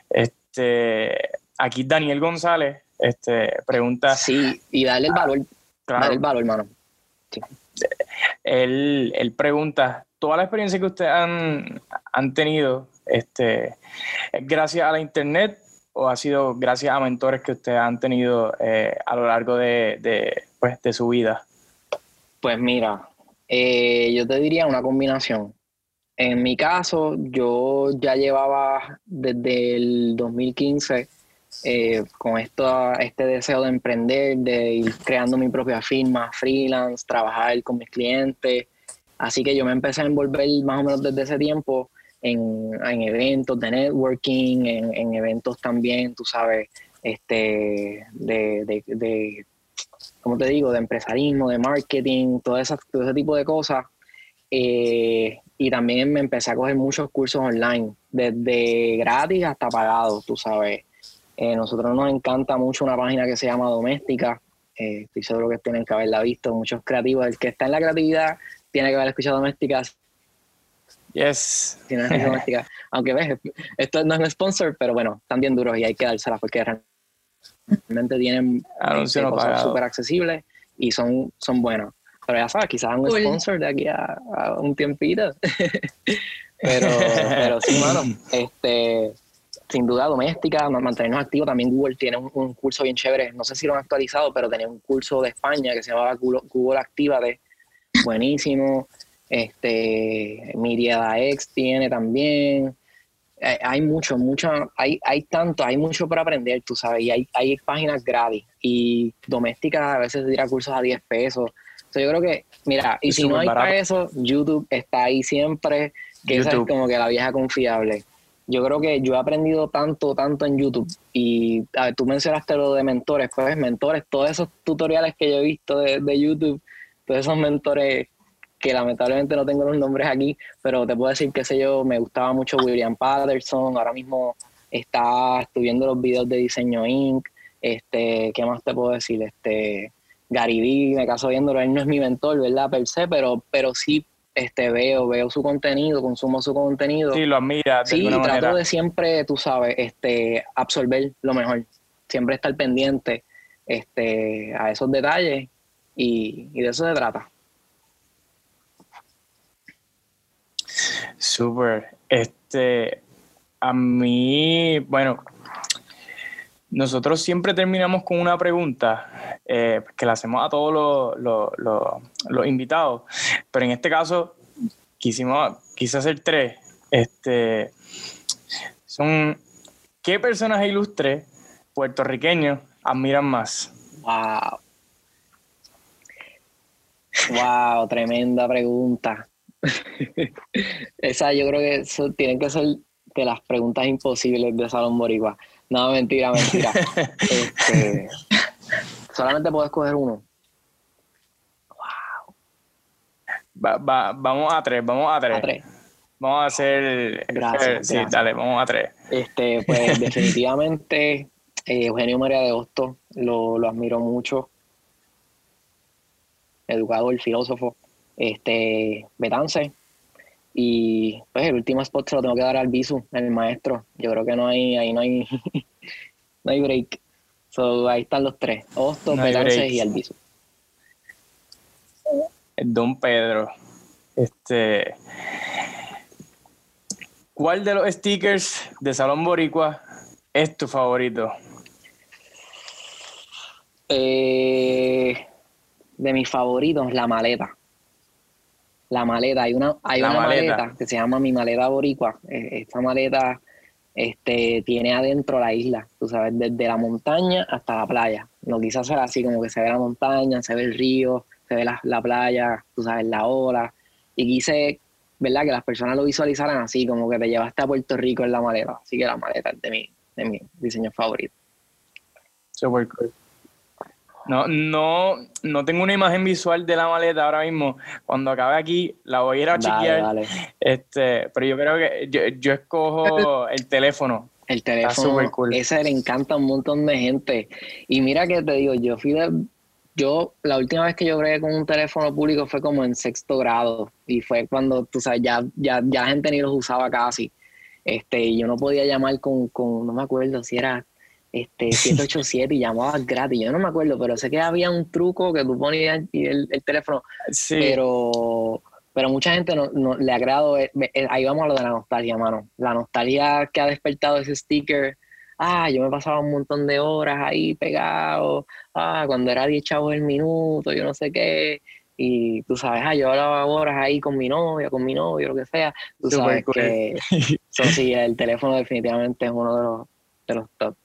este, aquí Daniel González este, pregunta. Sí, y darle el valor Claro. el valor, hermano. Él, pregunta, ¿toda la experiencia que ustedes han, tenido este, es gracias a la internet o ha sido gracias a mentores que ustedes han tenido eh, a lo largo de, pues, de, su vida? Pues mira, eh, yo te diría una combinación. En mi caso, yo ya llevaba desde el 2015 eh, con esto, este deseo de emprender, de ir creando mi propia firma, freelance, trabajar con mis clientes. Así que yo me empecé a envolver más o menos desde ese tiempo en, en eventos de networking, en, en, eventos también, tú sabes, este, de, de, ¿cómo te digo?, de empresarismo, de marketing, todo, ese tipo de cosas. Eh, y también me empecé a coger muchos cursos online, desde gratis hasta pagados, tú sabes. Eh, nosotros nos encanta mucho una página que se llama Doméstica. Eh, estoy seguro que tienen que haberla visto. Muchos creativos. El que está en la creatividad tiene que haber escuchado Doméstica. Yes. Aunque ves, esto no es un sponsor, pero bueno, están bien duros y hay que dárselas porque realmente tienen este, cosas súper accesibles y son, son buenas. Pero ya sabes, quizás un sponsor de aquí a, un tiempito. pero, pero sí, mano, este, sin duda doméstica, mantenernos activos. También Google tiene un, curso bien chévere, no sé si lo han actualizado, pero tenía un curso de España que se llamaba Google, Activa de buenísimo. Este, Miriada X tiene también. Eh, hay mucho, mucho, hay, hay tanto, hay mucho para aprender, tú sabes, y hay, hay páginas gratis. Y domésticas a veces tira cursos a 10 pesos. yo creo que, mira, y si no hay para eso, YouTube está ahí siempre, que es como que la vieja confiable. Yo creo que yo he aprendido tanto, tanto en YouTube. Y a ver, tú mencionaste lo de mentores, pues mentores, todos esos tutoriales que yo he visto de, de YouTube, todos esos mentores que lamentablemente no tengo los nombres aquí, pero te puedo decir que sé yo, me gustaba mucho William Patterson, ahora mismo está estudiando los videos de Diseño Inc., este, ¿qué más te puedo decir? Este, Gary Vee, me caso viéndolo, él no es mi mentor, ¿verdad? Per se, pero, pero sí este, veo, veo su contenido, consumo su contenido. Sí, lo admira. Sí, trato de siempre, tú sabes, este, absorber lo mejor, siempre estar pendiente este, a esos detalles y de eso se trata. Súper. Este, a mí, bueno, nosotros siempre terminamos con una pregunta eh, que la hacemos a todos los, invitados, pero en este caso quisimos, quise hacer tres. Este, son, ¿qué personaje ilustre puertorriqueños admiran más? Wow. Wow, tremenda pregunta. Esa yo creo que eso tienen que ser de las preguntas imposibles de Salón Boricua. No, mentira, mentira. Este, solamente puedo escoger uno. Wow. vamos a tres, vamos a tres. Vamos a hacer. Gracias. sí, dale, vamos a tres. Este, pues definitivamente eh, Eugenio María de Hosto, lo, lo admiro mucho. Educador, filósofo este, Betance. Y pues el último spot se lo tengo que dar al Bisu, el maestro. Yo creo que no hay, ahí no hay, no hay break. So, ahí están los tres, Osto, no y el Bisu. Don Pedro. Este. ¿Cuál de los stickers de Salón Boricua es tu favorito? Eh, de mis favoritos, la maleta la maleta. Hay una, hay una maleta. que se llama Mi Maleta Boricua. Eh, esta maleta este, tiene adentro la isla, tú sabes, desde la montaña hasta la playa. No quise hacer así, como que se ve la montaña, se ve el río, se ve la, playa, tú sabes, la ola. Y quise, ¿verdad? Que las personas lo visualizaran así, como que te llevaste a Puerto Rico en la maleta. Así que la maleta es de mi, de mi diseño favorito. Super cool. No, no, no tengo una imagen visual de la maleta ahora mismo. Cuando acabe aquí, la voy a ir a chequear. Este, pero yo creo que yo, escojo el teléfono. El teléfono, cool. ese le encanta a un montón de gente. Y mira que te digo, yo fui de, yo, la última vez que yo bregué con un teléfono público fue como en sexto grado. Y fue cuando, tú sabes, ya, ya, ya la gente ni los usaba casi. Este, y yo no podía llamar con, con, no me acuerdo si era este 787 y llamabas gratis. Yo no me acuerdo, pero sé que había un truco que tú ponías el, el teléfono. Sí. Pero, pero mucha gente no, le agrado. Eh, eh, ahí vamos a lo de la nostalgia, mano. La nostalgia que ha despertado ese sticker. Ah, yo me pasaba un montón de horas ahí pegado. Ah, cuando era 10 chavos el minuto, yo no sé qué. Y tú sabes, ah, yo hablaba horas ahí con mi novia, con mi novio, lo que sea. Tú sabes que. Eso sí, el teléfono definitivamente es uno de los, de los top.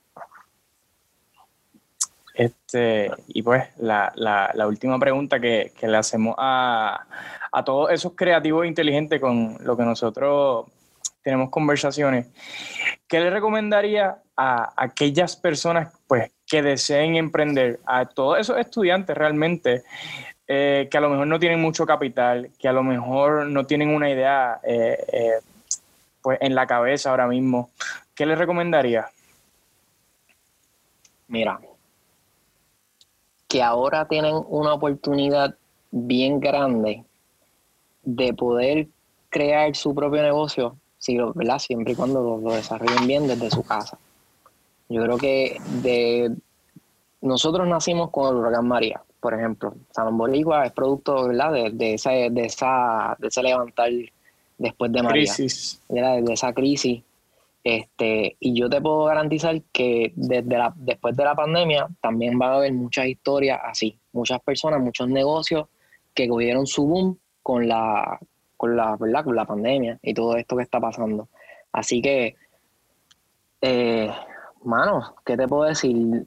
Este, y pues la, última pregunta que, le hacemos a, todos esos creativos inteligentes con lo que nosotros tenemos conversaciones. ¿qué le recomendaría a aquellas personas pues, que deseen emprender, a todos esos estudiantes realmente, eh, que a lo mejor no tienen mucho capital, que a lo mejor no tienen una idea eh, eh, pues, en la cabeza ahora mismo? ¿Qué le recomendaría? Mira, que ahora tienen una oportunidad bien grande de poder crear su propio negocio, ¿verdad? siempre y cuando lo, desarrollen bien desde su casa. Yo creo que de nosotros nacimos con el huracán María, por ejemplo. San Boricua es producto ¿verdad? De, de, esa, de, esa, de ese levantar después de María. Crisis. De esa crisis este, y yo te puedo garantizar que desde la, después de la pandemia también va a haber muchas historias así, muchas personas, muchos negocios que cogieron su boom con la, con la, ¿verdad? Con la pandemia y todo esto que está pasando. Así que, eh, mano, ¿qué te puedo decir?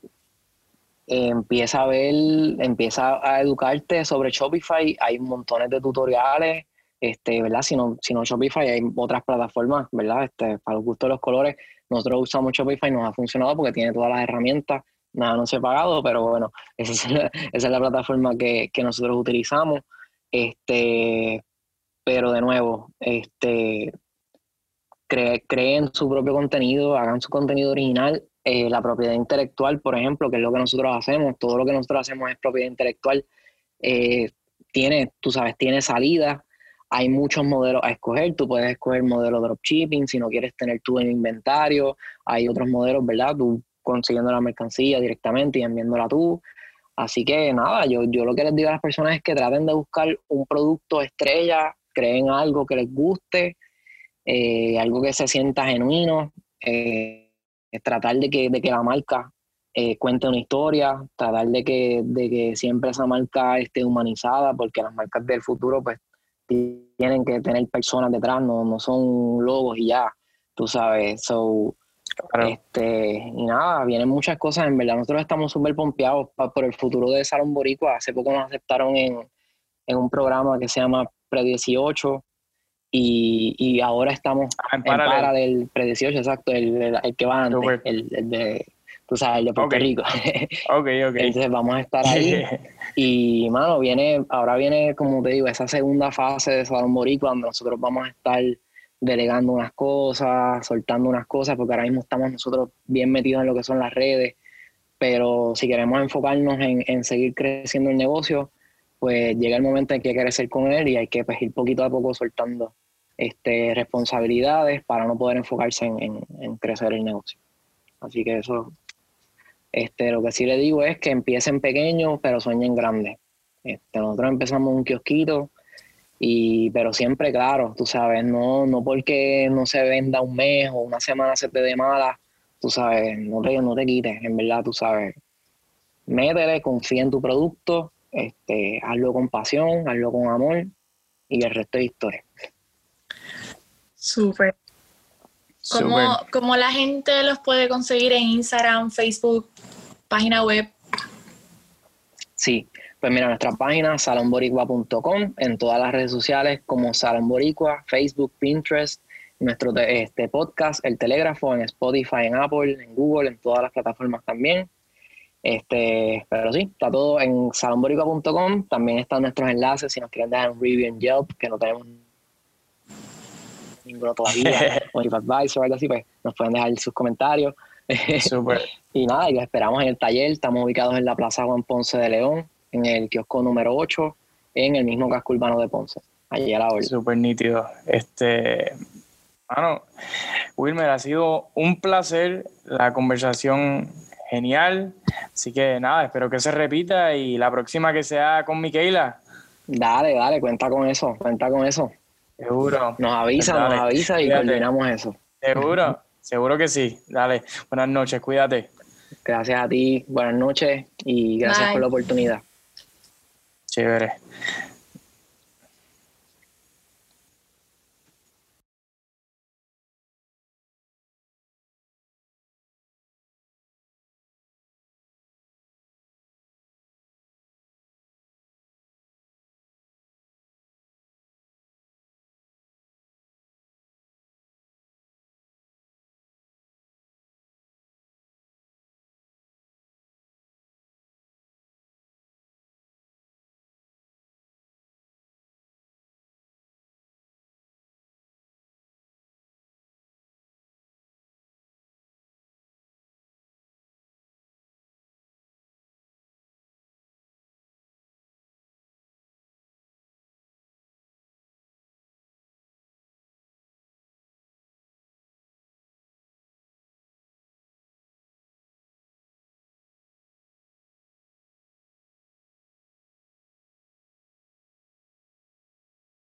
empieza a ver, empieza a educarte sobre Shopify, hay montones de tutoriales, este, ¿verdad? Si no, Shopify, hay otras plataformas, ¿verdad? Este, para los gustos de los colores, nosotros usamos Shopify y nos ha funcionado porque tiene todas las herramientas, nada no se ha pagado, pero bueno, esa es la, esa es la plataforma que, que, nosotros utilizamos. Este, pero de nuevo, este, creen su propio contenido, hagan su contenido original. Eh, la propiedad intelectual, por ejemplo, que es lo que nosotros hacemos, todo lo que nosotros hacemos es propiedad intelectual, eh, tiene, tú sabes, tiene salida, hay muchos modelos a escoger. Tú puedes escoger modelo dropshipping si no quieres tener tú en inventario. Hay otros modelos, ¿verdad? Tú consiguiendo la mercancía directamente y enviándola tú. Así que nada, yo, yo lo que les digo a las personas es que traten de buscar un producto estrella, creen algo que les guste, eh, algo que se sienta genuino, eh, tratar de que, de que la marca eh, cuente una historia, tratar de que, de que siempre esa marca esté humanizada, porque las marcas del futuro pues tienen que tener personas detrás, no, no son logos y ya, tú sabes. So, este, y nada, vienen muchas cosas, en verdad. Nosotros estamos súper pompeados por el futuro de Salón Boricua. Hace poco nos aceptaron en, un programa que se llama Pre-18 y, ahora estamos ah, en, para del Pre-18, exacto, el, que va antes, el, de tú sabes, de Puerto Rico. ok, ok. Entonces vamos a estar ahí. y, mano, viene, ahora viene, como te digo, esa segunda fase de Salón Boricua, donde nosotros vamos a estar delegando unas cosas, soltando unas cosas, porque ahora mismo estamos nosotros bien metidos en lo que son las redes, pero si queremos enfocarnos en, en seguir creciendo el negocio, pues llega el momento en que hay que crecer con él y hay que pues, ir poquito a poco soltando este, responsabilidades para no poder enfocarse en, en, en crecer el negocio. Así que eso este, lo que sí le digo es que empiecen pequeños, pero sueñen grandes. Este, nosotros empezamos un kiosquito, y, pero siempre claro, tú sabes, no, no porque no se venda un mes o una semana se te dé mala, tú sabes, no te, no te quites, en verdad, tú sabes. Métele, confía en tu producto, este, hazlo con pasión, hazlo con amor y el resto es historia. Súper. ¿Cómo, la gente los puede conseguir en Instagram, Facebook, página web? Sí, pues mira, nuestra página salonboricua.com, en todas las redes sociales como Salon Boricua, Facebook, Pinterest, nuestro este podcast, el telégrafo, en Spotify, en Apple, en Google, en todas las plataformas también. Este, pero sí, está todo en salonboricua.com. También están nuestros enlaces si nos quieren dejar un review en Yelp, que no tenemos ninguno todavía, o TripAdvisor o algo así, pues nos pueden dejar sus comentarios. Super. y nada, y los esperamos en el taller. Estamos ubicados en la Plaza Juan Ponce de León, en el kiosco número 8, en el mismo casco urbano de Ponce. Allí a la hora. Súper nítido. Este, bueno, Wilmer, ha sido un placer la conversación genial. Así que nada, espero que se repita y la próxima que sea con Miquela. Dale, dale, cuenta con eso, cuenta con eso. Seguro. Nos avisa, nos avisa y coordinamos eso. Seguro, seguro que sí. Dale, buenas noches, cuídate. Gracias a ti, buenas noches y gracias por la oportunidad. Chévere.